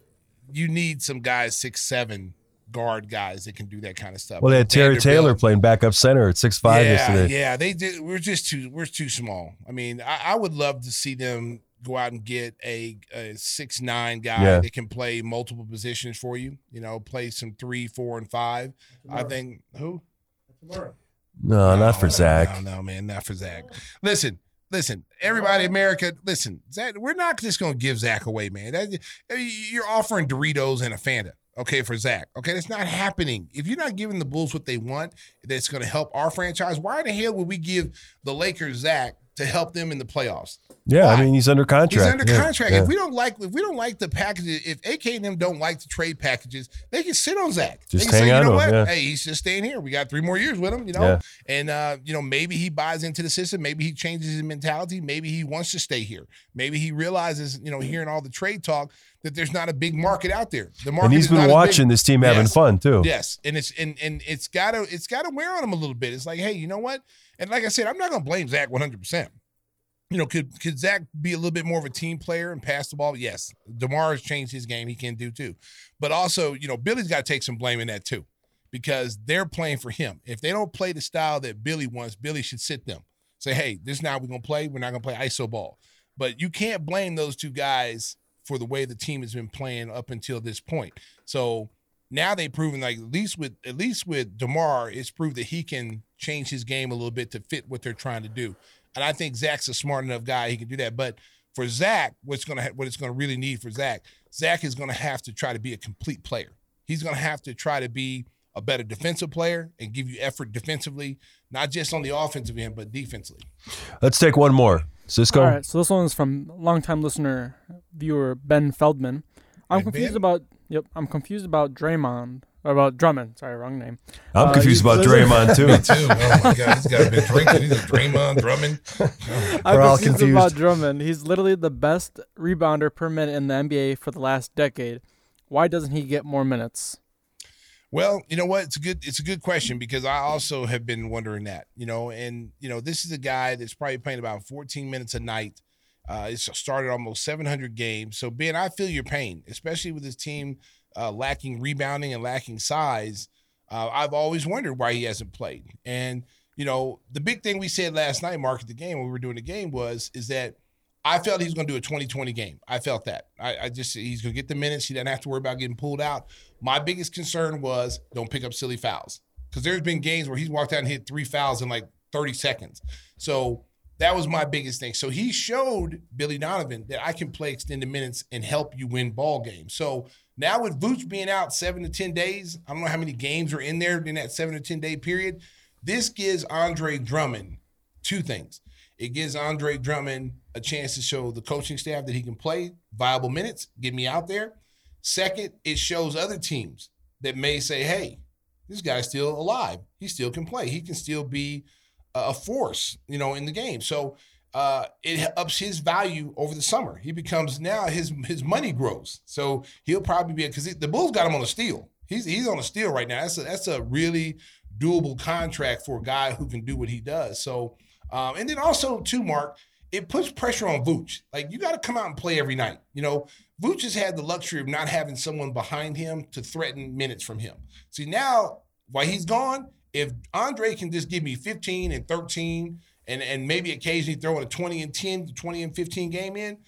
you need some guys six seven guard guys that can do that kind of stuff. Well, they had Terry Vanderbilt. Taylor playing backup center at six five yeah, yesterday. Yeah, they did. We're just too. We're too small. I mean, I, I would love to see them go out and get a, a six nine guy Yeah. that can play multiple positions for you. You know, play some three, four, and five. I think who. No, not for Zach. No, no, man, not for Zach. Listen, listen, everybody, America, listen. Zach, we're not just going to give Zach away, man. That, you're offering Doritos and a Fanta, okay, for Zach. Okay, that's not happening. If you're not giving the Bulls what they want, that's going to help our franchise. Why in the hell would we give the Lakers Zach to help them in the playoffs. Yeah, I mean he's under contract. He's under Yeah, contract. yeah. If we don't like if we don't like the packages, if AK and them don't like the trade packages, they can sit on Zach. Just hang say, on you know to him, what? yeah. Hey, he's just staying here. We got three more years with him, you know. Yeah. And uh, you know, maybe he buys into the system. Maybe he changes his mentality. Maybe he wants to stay here. Maybe he realizes, you know, hearing all the trade talk that there's not a big market out there. The market and he's been watching this team having Yes. fun too. Yes, and it's and and it's gotta it's gotta wear on him a little bit. It's like, hey, you know what? And like I said, I'm not gonna blame Zach 100. percent You know, could could Zach be a little bit more of a team player and pass the ball? Yes, Demar has changed his game. He can do too, but also, you know, Billy's got to take some blame in that too, because they're playing for him. If they don't play the style that Billy wants, Billy should sit them. Say, hey, this is now we're gonna play. We're not gonna play ISO ball. But you can't blame those two guys for the way the team has been playing up until this point. So now they've proven like at least with at least with Demar, it's proved that he can change his game a little bit to fit what they're trying to do. And I think Zach's a smart enough guy; he can do that. But for Zach, what's gonna ha- what it's gonna really need for Zach, Zach is gonna have to try to be a complete player. He's gonna have to try to be a better defensive player and give you effort defensively, not just on the offensive end, but defensively. Let's take one more. Cisco. All right, so this one is from longtime listener, viewer Ben Feldman. I'm Hey, confused Ben? about. Yep, I'm confused about Draymond. Or about Drummond. Sorry, wrong name. I'm Uh, confused you- about Draymond too. Me too. Oh my God, this guy's been drinking. He's a Draymond Drummond. I'm We're all confused, confused. about Drummond. He's literally the best rebounder per minute in the NBA for the last decade. Why doesn't he get more minutes? Well, you know what? It's a good it's a good question because I also have been wondering that. You know, and you know, this is a guy that's probably playing about 14 minutes a night. Uh, it's started almost 700 games. So Ben, I feel your pain, especially with his team uh, lacking rebounding and lacking size. Uh, I've always wondered why he hasn't played. And you know, the big thing we said last night, Mark, at the game when we were doing the game was is that I felt he was going to do a 2020 game. I felt that. I, I just he's going to get the minutes. He doesn't have to worry about getting pulled out. My biggest concern was don't pick up silly fouls because there's been games where he's walked out and hit three fouls in like 30 seconds. So that was my biggest thing. So he showed Billy Donovan that I can play extended minutes and help you win ball games. So now with Vooch being out seven to 10 days, I don't know how many games are in there in that seven to 10 day period. This gives Andre Drummond two things. It gives Andre Drummond a chance to show the coaching staff that he can play viable minutes, get me out there. Second, it shows other teams that may say, hey, this guy's still alive. He still can play. He can still be a force, you know, in the game. So uh, it ups his value over the summer. He becomes now his his money grows. So he'll probably be because the Bulls got him on a steal. He's he's on a steal right now. That's a, that's a really doable contract for a guy who can do what he does. So um, and then also too, Mark, it puts pressure on Vooch. Like you got to come out and play every night. You know, Vooch has had the luxury of not having someone behind him to threaten minutes from him. See now, while he's gone, if Andre can just give me 15 and 13 and, and maybe occasionally throwing a 20 and 10 to 20 and 15 game in,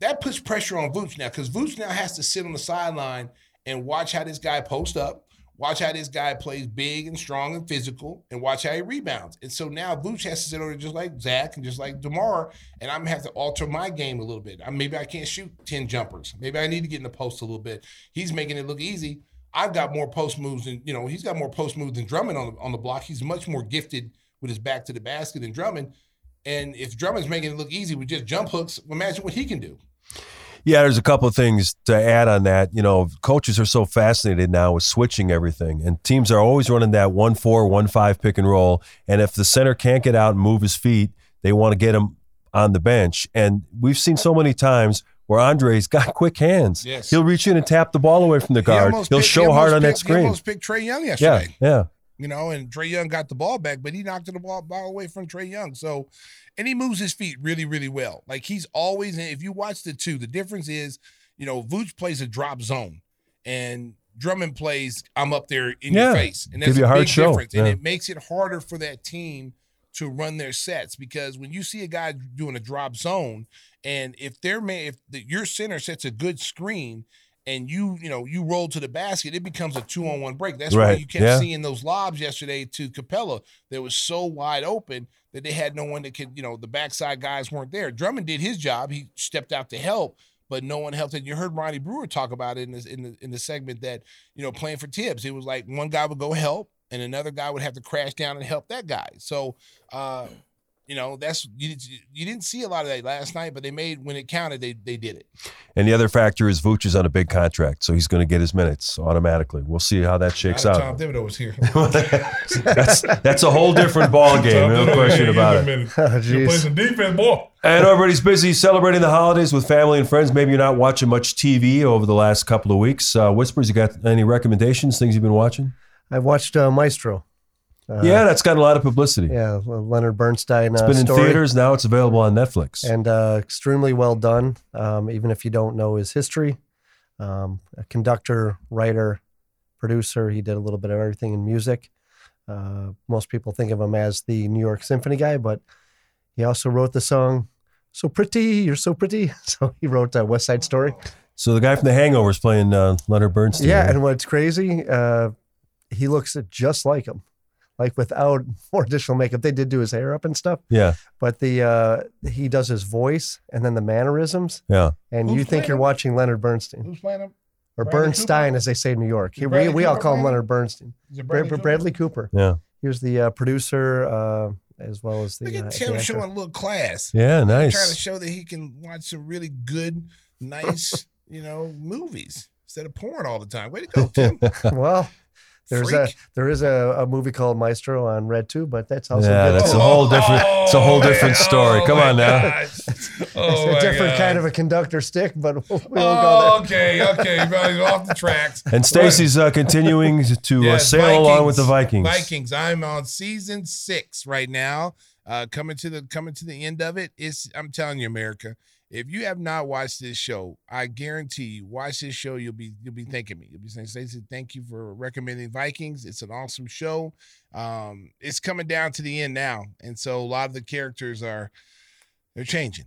that puts pressure on Vooch now because Vooch now has to sit on the sideline and watch how this guy post up, watch how this guy plays big and strong and physical, and watch how he rebounds. And so now Vooch has to sit over just like Zach and just like DeMar, and I'm gonna have to alter my game a little bit. I, maybe I can't shoot 10 jumpers. Maybe I need to get in the post a little bit. He's making it look easy. I've got more post moves than you know. He's got more post moves than Drummond on the, on the block. He's much more gifted with his back to the basket than Drummond. And if Drummond's making it look easy with just jump hooks, imagine what he can do. Yeah, there's a couple of things to add on that. You know, coaches are so fascinated now with switching everything, and teams are always running that one four, one five pick and roll. And if the center can't get out and move his feet, they want to get him on the bench. And we've seen so many times where Andre's got quick hands. Yes. He'll reach in and tap the ball away from the He guard. He'll picked- show he hard almost on that screen. He almost picked Trae Young Yeah, yesterday. yeah. You know, and Trae Young got the ball back, but he knocked the ball, ball away from Trae Young. So, and he moves his feet really, really well. Like he's always, if you watch the two, the difference is, you know, Vooch plays a drop zone and Drummond plays, I'm up there in Yeah. your face. And that's a a hard big show. difference. And it makes it harder for that team to run their sets because when you see a guy doing a drop zone, and if they're man, if the, your center sets a good screen and you you know you roll to the basket, it becomes a two on one break. That's why you kept Yeah. seeing those lobs yesterday to Capela that was so wide open that they had no one that could you know the backside guys weren't there. Drummond did his job; he stepped out to help. But no one helped. And you heard Ronnie Brewer talk about it in this in the in the segment that you know playing for Thibs, it was like one guy would go help, and another guy would have to crash down and help that guy. So uh, You know, that's you, you didn't see a lot of that last night, but they made when it counted, they they did it. And the other factor is Vooch is on a big contract, so he's going to get his minutes automatically. We'll see how that shakes out. Tom Thibodeau was here. that's that's a whole different ball game, no question about it. Oh, You play some defense, boy. And everybody's busy celebrating the holidays with family and friends. Maybe you're not watching much TV over the last couple of weeks. Uh, Whispers, you got any recommendations? Things you've been watching? I've watched uh, Maestro. Uh, yeah, that's got a lot of publicity. Yeah, Leonard Bernstein. It's uh, been in theaters. Now it's available on Netflix. and uh, extremely well done. Um, even if you don't know his history, um, a conductor, writer, producer. He did a little bit of everything in music. Uh, most people think of him as the New York Symphony guy, but he also wrote the song "So Pretty, You're So Pretty." So he wrote uh, West Side Story. So the guy from The Hangover is playing uh, Leonard Bernstein. Yeah, right? and what's crazy, uh, he looks just like him, like without more additional makeup. They did do his hair up and stuff. Yeah. but the uh, he does his voice and then the mannerisms. Yeah. and Who's you think you're him? watching Leonard Bernstein Who's playing him? or Bradley Bernstein, Cooper? as they say in New York. He, we, we all call him Leonard Bernstein. Is it Bra- Bradley Cooper? Cooper. Yeah. he was the uh, producer uh, as well as the. Look uh, at the Tim showing a little class. Yeah, He's nice. trying to show that he can watch some really good, nice, you know, movies instead of porn all the time. Way to go, Tim. well, there's a there is a, a movie called Maestro on Red too, but that's also yeah, good that's too. a whole different. It's a whole different story. Come on now. it's Oh a different God. kind of a conductor stick, but we won't go Oh, there. okay, okay. Probably off the tracks. And Stacey's uh, continuing to uh, Yes, sail along with the Vikings. Vikings. I'm on season six right now. Uh, coming to the coming to the end of it. It's I'm telling you, America. If you have not watched this show, I guarantee you, watch this show. You'll be you'll be thanking me. You'll be saying, Stacey, thank you for recommending Vikings. It's an awesome show. Um, it's coming down to the end now, and so a lot of the characters are they're changing.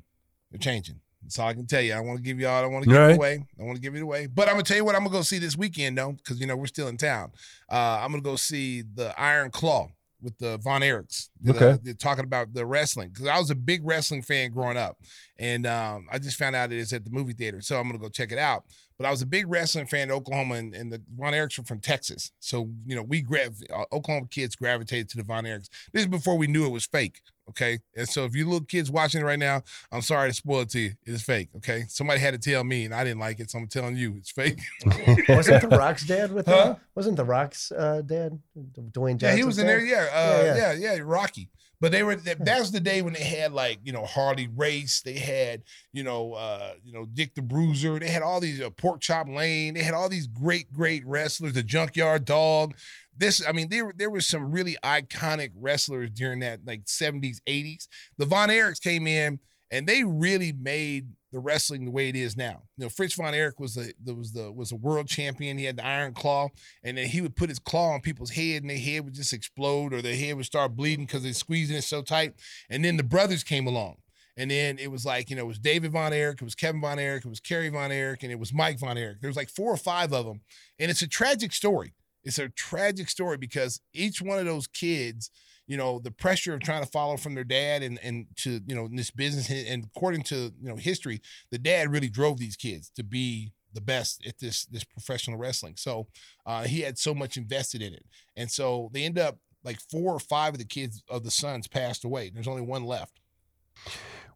They're changing. That's all I can tell you. I don't want to give you all. I don't want to give All it away. I want to give it away. But I'm gonna tell you what I'm gonna go see this weekend though, because you know we're still in town. Uh, I'm gonna go see the Iron Claw with the Von Erichs. Okay. they're talking about the wrestling because I was a big wrestling fan growing up, and um, I just found out it is at the movie theater, so I'm gonna go check it out. But I was a big wrestling fan in Oklahoma, and, and the Von Erichs were from Texas, so you know we grav- uh, Oklahoma kids gravitated to the Von Erichs. This is before we knew it was fake. Okay, and so if you little kids watching it right now, I'm sorry to spoil it to you. It is fake. Okay, somebody had to tell me, and I didn't like it, so I'm telling you it's fake. Wasn't the Rock's dad with Huh? him? Wasn't the Rock's uh, dad Dwayne Johnson? Yeah, he was in there. Yeah, uh, yeah, yeah, Rocky. But they were that, that was the day when they had like you know Harley Race. They had you know uh, you know Dick the Bruiser. They had all these uh, Pork Chop Lane. They had all these great great wrestlers. The Junkyard Dog. This I mean there there was some really iconic wrestlers during that like 70s 80s. The Von Erichs came in and they really made the wrestling the way it is now. You know, Fritz von Erich was the, was the was a world champion. He had the iron claw, and then he would put his claw on people's head, and their head would just explode, or their head would start bleeding because they're squeezing it so tight. And then the brothers came along, and then it was like you know it was David von Erich, it was Kevin von Erich, it was Kerry von Erich, and it was Mike von Erich. There was like four or five of them, and it's a tragic story. It's a tragic story because each one of those kids you know the pressure of trying to follow from their dad and and to you know this business and according to you know history the dad really drove these kids to be the best at this this professional wrestling. So uh, he had so much invested in it. And so they end up like four or five of the kids of the sons passed away. There's only one left.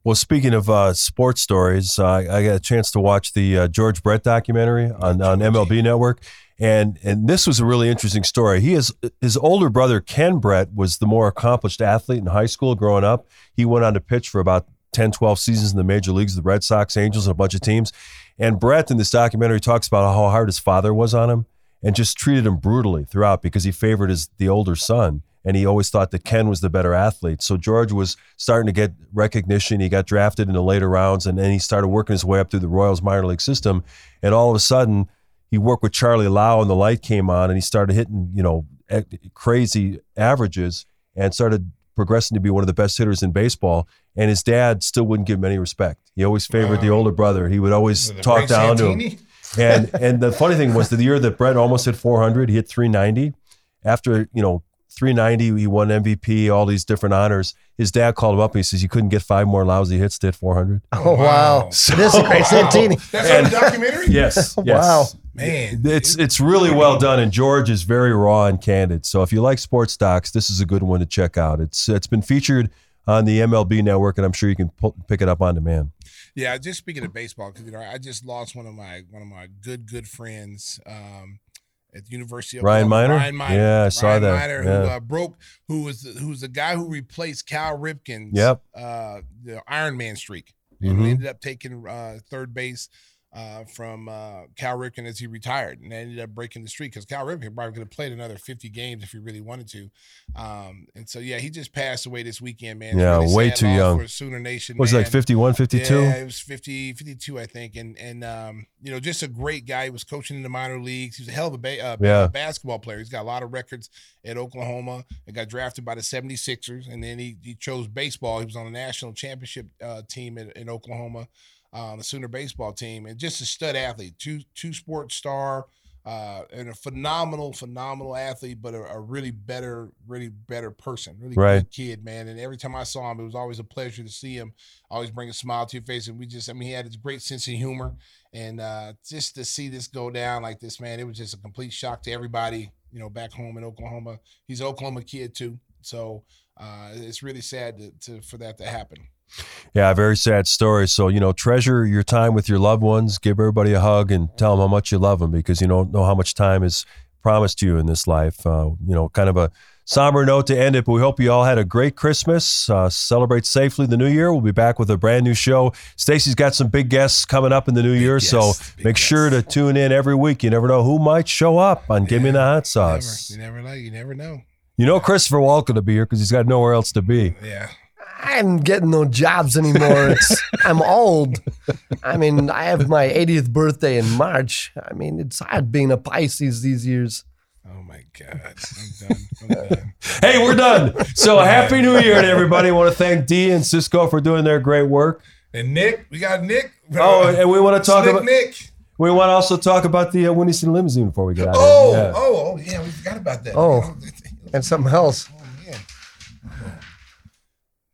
Well, speaking of uh, sports stories, uh, I got a chance to watch the uh, George Brett documentary on, on MLB Network, and and this was a really interesting story. He is his older brother Ken Brett was the more accomplished athlete in high school growing up. He went on to pitch for about 10, 12 seasons in the major leagues, the Red Sox, Angels, and a bunch of teams. And Brett in this documentary talks about how hard his father was on him and just treated him brutally throughout because he favored his the older son and he always thought that Ken was the better athlete. So George was starting to get recognition. He got drafted in the later rounds, and then he started working his way up through the Royals minor league system. And all of a sudden, he worked with Charlie Lau, and the light came on, and he started hitting you know crazy averages and started progressing to be one of the best hitters in baseball. And his dad still wouldn't give him any respect. He always favored the older brother. He would always talk down to him. And and the funny thing was the year that Brett almost hit 400, he hit 390. After you know 390, he won MVP, all these different honors. His dad called him up and he says, "You couldn't get five more lousy hits to hit 400." Oh wow! So- this is great Santini. that's on the documentary Yes, yes. Wow. man It's it's really well done, and George is very raw and candid. So if you like sports docs, this is a good one to check out. It's it's been featured on the MLB network, and I'm sure you can pull, pick it up on demand. Yeah, just speaking of baseball, because you know I just lost one of my one of my good good friends um, at the University of Ryan. Minor? Ryan. Yeah, I saw that. Yeah. who uh, broke, who was the, who was the guy who replaced Cal Ripken's Yep. uh, the Iron Man streak, Mhm. and ended up taking uh, third base. Uh, from uh, Cal Ripken as he retired, and ended up breaking the streak because Cal Ripken probably could have played another 50 games if he really wanted to. Um, and so, yeah, he just passed away this weekend, man. Yeah, really way too young. For Sooner Nation, Was it like 51, 52? Yeah, it was 50, 52, I think. And and um, you know, just a great guy. He was coaching in the minor leagues. He was a hell of a ba- uh, Yeah. basketball player. He's got a lot of records at Oklahoma. And got drafted by the 76ers, and then he, he chose baseball. He was on a national championship uh, team in, in Oklahoma, uh, the Sooner baseball team, and just a stud athlete, two two sports star. Uh, and a phenomenal, phenomenal athlete, but a, a really better, really better person, really Right. good kid, man. And every time I saw him, it was always a pleasure to see him. Always bring a smile to your face, and we just, I mean, he had this great sense of humor, and uh, just to see this go down like this, man, it was just a complete shock to everybody, you know, back home in Oklahoma. He's an Oklahoma kid too, so uh, it's really sad to, to for that to happen. Yeah, very sad story. So, you know, treasure your time with your loved ones. Give everybody a hug and tell them how much you love them because you don't know how much time is promised to you in this life. Uh, you know, kind of a somber note to end it, but we hope you all had a great Christmas. Uh, celebrate safely the new year. We'll be back with a brand new show. Stacey's got some big guests coming up in the new year, so make sure to tune in every week. You never know who might show up on Give Me the Hot Sauce. You never know. You never know. You know, Christopher Walken to be here because he's got nowhere else to be. Yeah. I'm getting no jobs anymore. It's, I'm old. I mean, I have my 80th birthday in March. I mean, it's hard being a Pisces these years. Oh my God. I'm done. I'm done. Hey, we're done. So happy New Year to everybody. I want to thank Dee and Cisco for doing their great work. And Nick, we got Nick. Oh, and we want to talk Slick about Nick. we want to also talk about the uh, Windy City limousine before we get out. Oh, of here. Yeah. oh, oh, yeah, we forgot about that. Oh, and something else.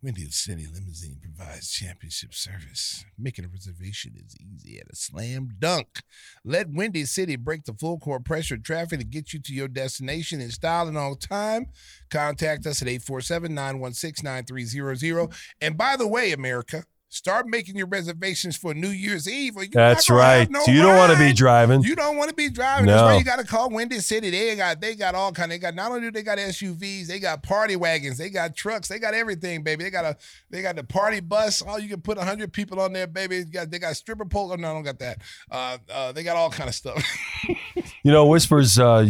Windy City Limousine provides championship service. Making a reservation is easy at a slam dunk. Let Windy City break the full court pressure traffic to get you to your destination in style and on time. Contact us at 847 916 9300. And by the way, America, start making your reservations for New Year's Eve. or you're That's right. no you don't want to be driving. You don't want to be driving. That's why you got to call Windy City. They got they got all kind. They got not only do they got SUVs, they got party wagons, they got trucks, they got everything, baby. They got a they got the party bus. All you can put hundred people on there, baby. They got, they got stripper pole. Oh, no, I don't got that. Uh, uh, they got all kind of stuff. You know, Whispers, uh,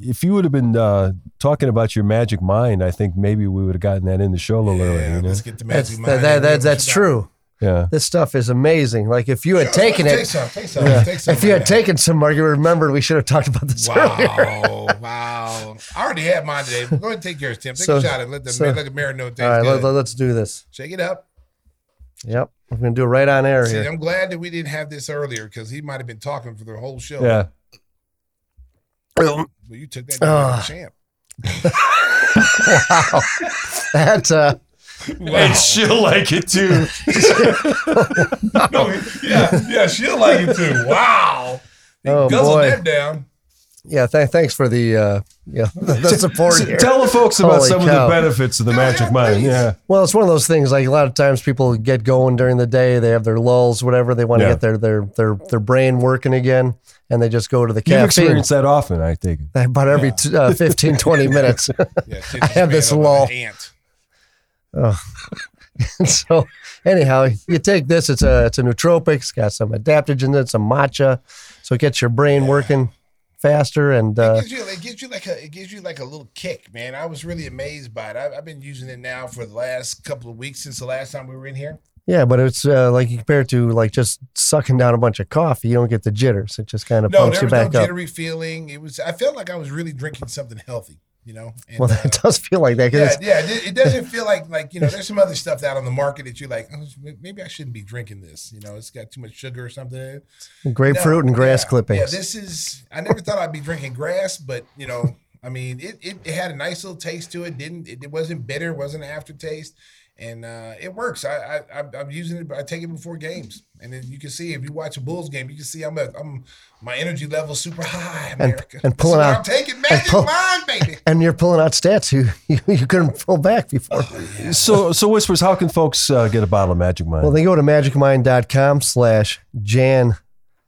if you would have been uh, talking about your magic mind, I think maybe we would have gotten that in the show a little earlier. You know? let's get the magic that, mind. that, that, that's true. Yeah. This stuff is amazing. Like if you had Yeah, taken take it, some, take some, Yeah. take some if you right had taken some, Mark, you remembered we should have talked about this earlier. Wow, wow. I already had mine today. Go ahead and take yours, Tim. Take So- a shot and let the so- let the mayor know it All right, good. let, us do this. Shake it up. Yep, we're gonna do it right on air See, here. I'm glad that we didn't have this earlier because he might have been talking for the whole show. Yeah. Well, you took that down like a champ. wow, that uh, And she'll like it too. no, yeah, yeah, she'll like it too. Wow. He Oh, guzzled boy. that down. yeah. Th- thanks for the uh, yeah the support So here. Tell the folks about Holy some cow. of the benefits of the magic mind. Yeah. Well, it's one of those things. Like a lot of times, people get going during the day. They have their lulls, whatever. They want to Yeah. get their their their their brain working again, and they just go to the You've caffeine. that often, I think. About every t- uh, 15, 20 minutes. I have this lull. Ant. Oh. so anyhow, you take this. It's a it's a nootropic. It's got some adaptogens in it, some matcha, so it gets your brain working faster. And uh, It gives you, it gives you like a it gives you like a little kick, man. I was really amazed by it. I, I've been using it now for the last couple of weeks since the last time we were in here. yeah, but it's uh, like compared to like just sucking down a bunch of coffee. You don't get the jitters. It just kind of No, pumps you was no back up. jittery feeling. It was. I felt like I was really drinking something healthy. You know. And, Well, uh, it does feel like that. Yeah, yeah. It, doesn't feel like like you know. There's some other stuff out on the market that you're like, oh, maybe I shouldn't be drinking this. You know, it's got too much sugar or something. Grapefruit and grass yeah, clippings. Yeah, this is. I never thought I'd be drinking grass, but you know, I mean, it, it, it had a nice little taste to it. Didn't it, it wasn't bitter, wasn't an aftertaste, and uh, it works. I, I I'm- I'm using it. I take it before games, and then you can see if you watch a Bulls game, you can see I'm a, I'm my energy level super high. And, America, and This is pulling out I'm taking and magic pull- mind, baby. And you're pulling out stats you you, you couldn't pull back before. So, so whispers, how can folks uh, get a bottle of Magic Mind? Well, they go to magicmind.com slash Jan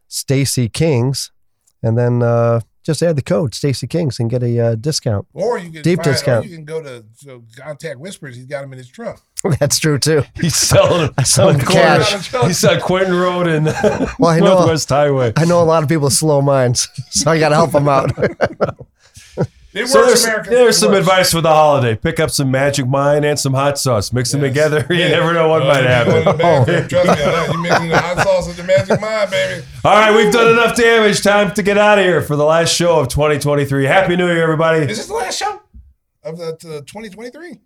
Stacey Kings and then uh, just add the code Stacey Kings and get a uh, discount. Or you can deep find, discount. You can go to so contact Whispers. He's got them in his trunk. That's true too. He's selling them. I sell on them the corner. cash. He's on Quentin Road and Well, I know Northwest Highway. I know a lot of people slow minds, so I got to help them out. It So there's, there's some works. advice for the holiday. Pick up some Magic Mind and some hot sauce. Mix them together. You never know what uh, Oh, might happen. going to the bathroom. Trust me, you mixing the hot sauce with the magic mind, baby. All right, we've done enough damage. Time to get out of here for the last show of 2023. Happy New Year, everybody. This is this the last show of the, uh, the 2023?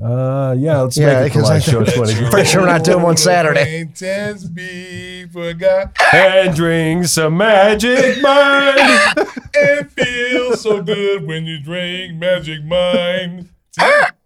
Uh, yeah, let's Yeah, make it the because show of 2023. Pretty sure we're not doing one Saturday. Acquaintance be forgot and drink some Magic Mind. and feel so good when you drink magic mind.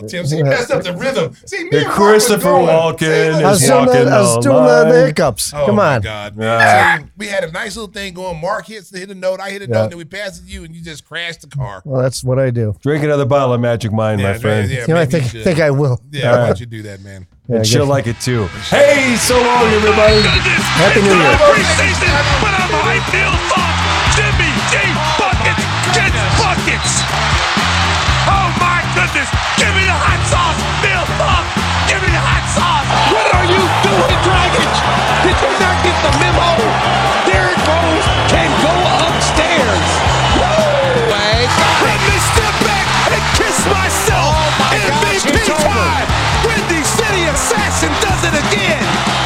Tim. Oh, Tim, see, you messed up the rhythm. See, me Hey, and Mark Christopher going. Walken is look. I was doing, walking the, I was doing the, the hiccups. Oh Come on. God, man. Ah. See, we had a nice little thing going. Mark hits the hit a note, I hit a Yeah. note, and then we pass it to you, and you just crashed the car. Well, that's what I do. Drink another bottle of Magic Mind, my friend. yeah, You know, I think, should. think I will. Yeah, All why right. don't you do that, man? Yeah, and she'll like it too. Hey, so long, everybody. Goodness, Happy New Year. sauce, Bill Buck! Give me the hot sauce! What are you doing, Dragic? Did you not get the memo? Derrick Rose can go upstairs. Woo! Let me step back and kiss myself. Oh my MVP gosh, time. Windy City Assassin does it again.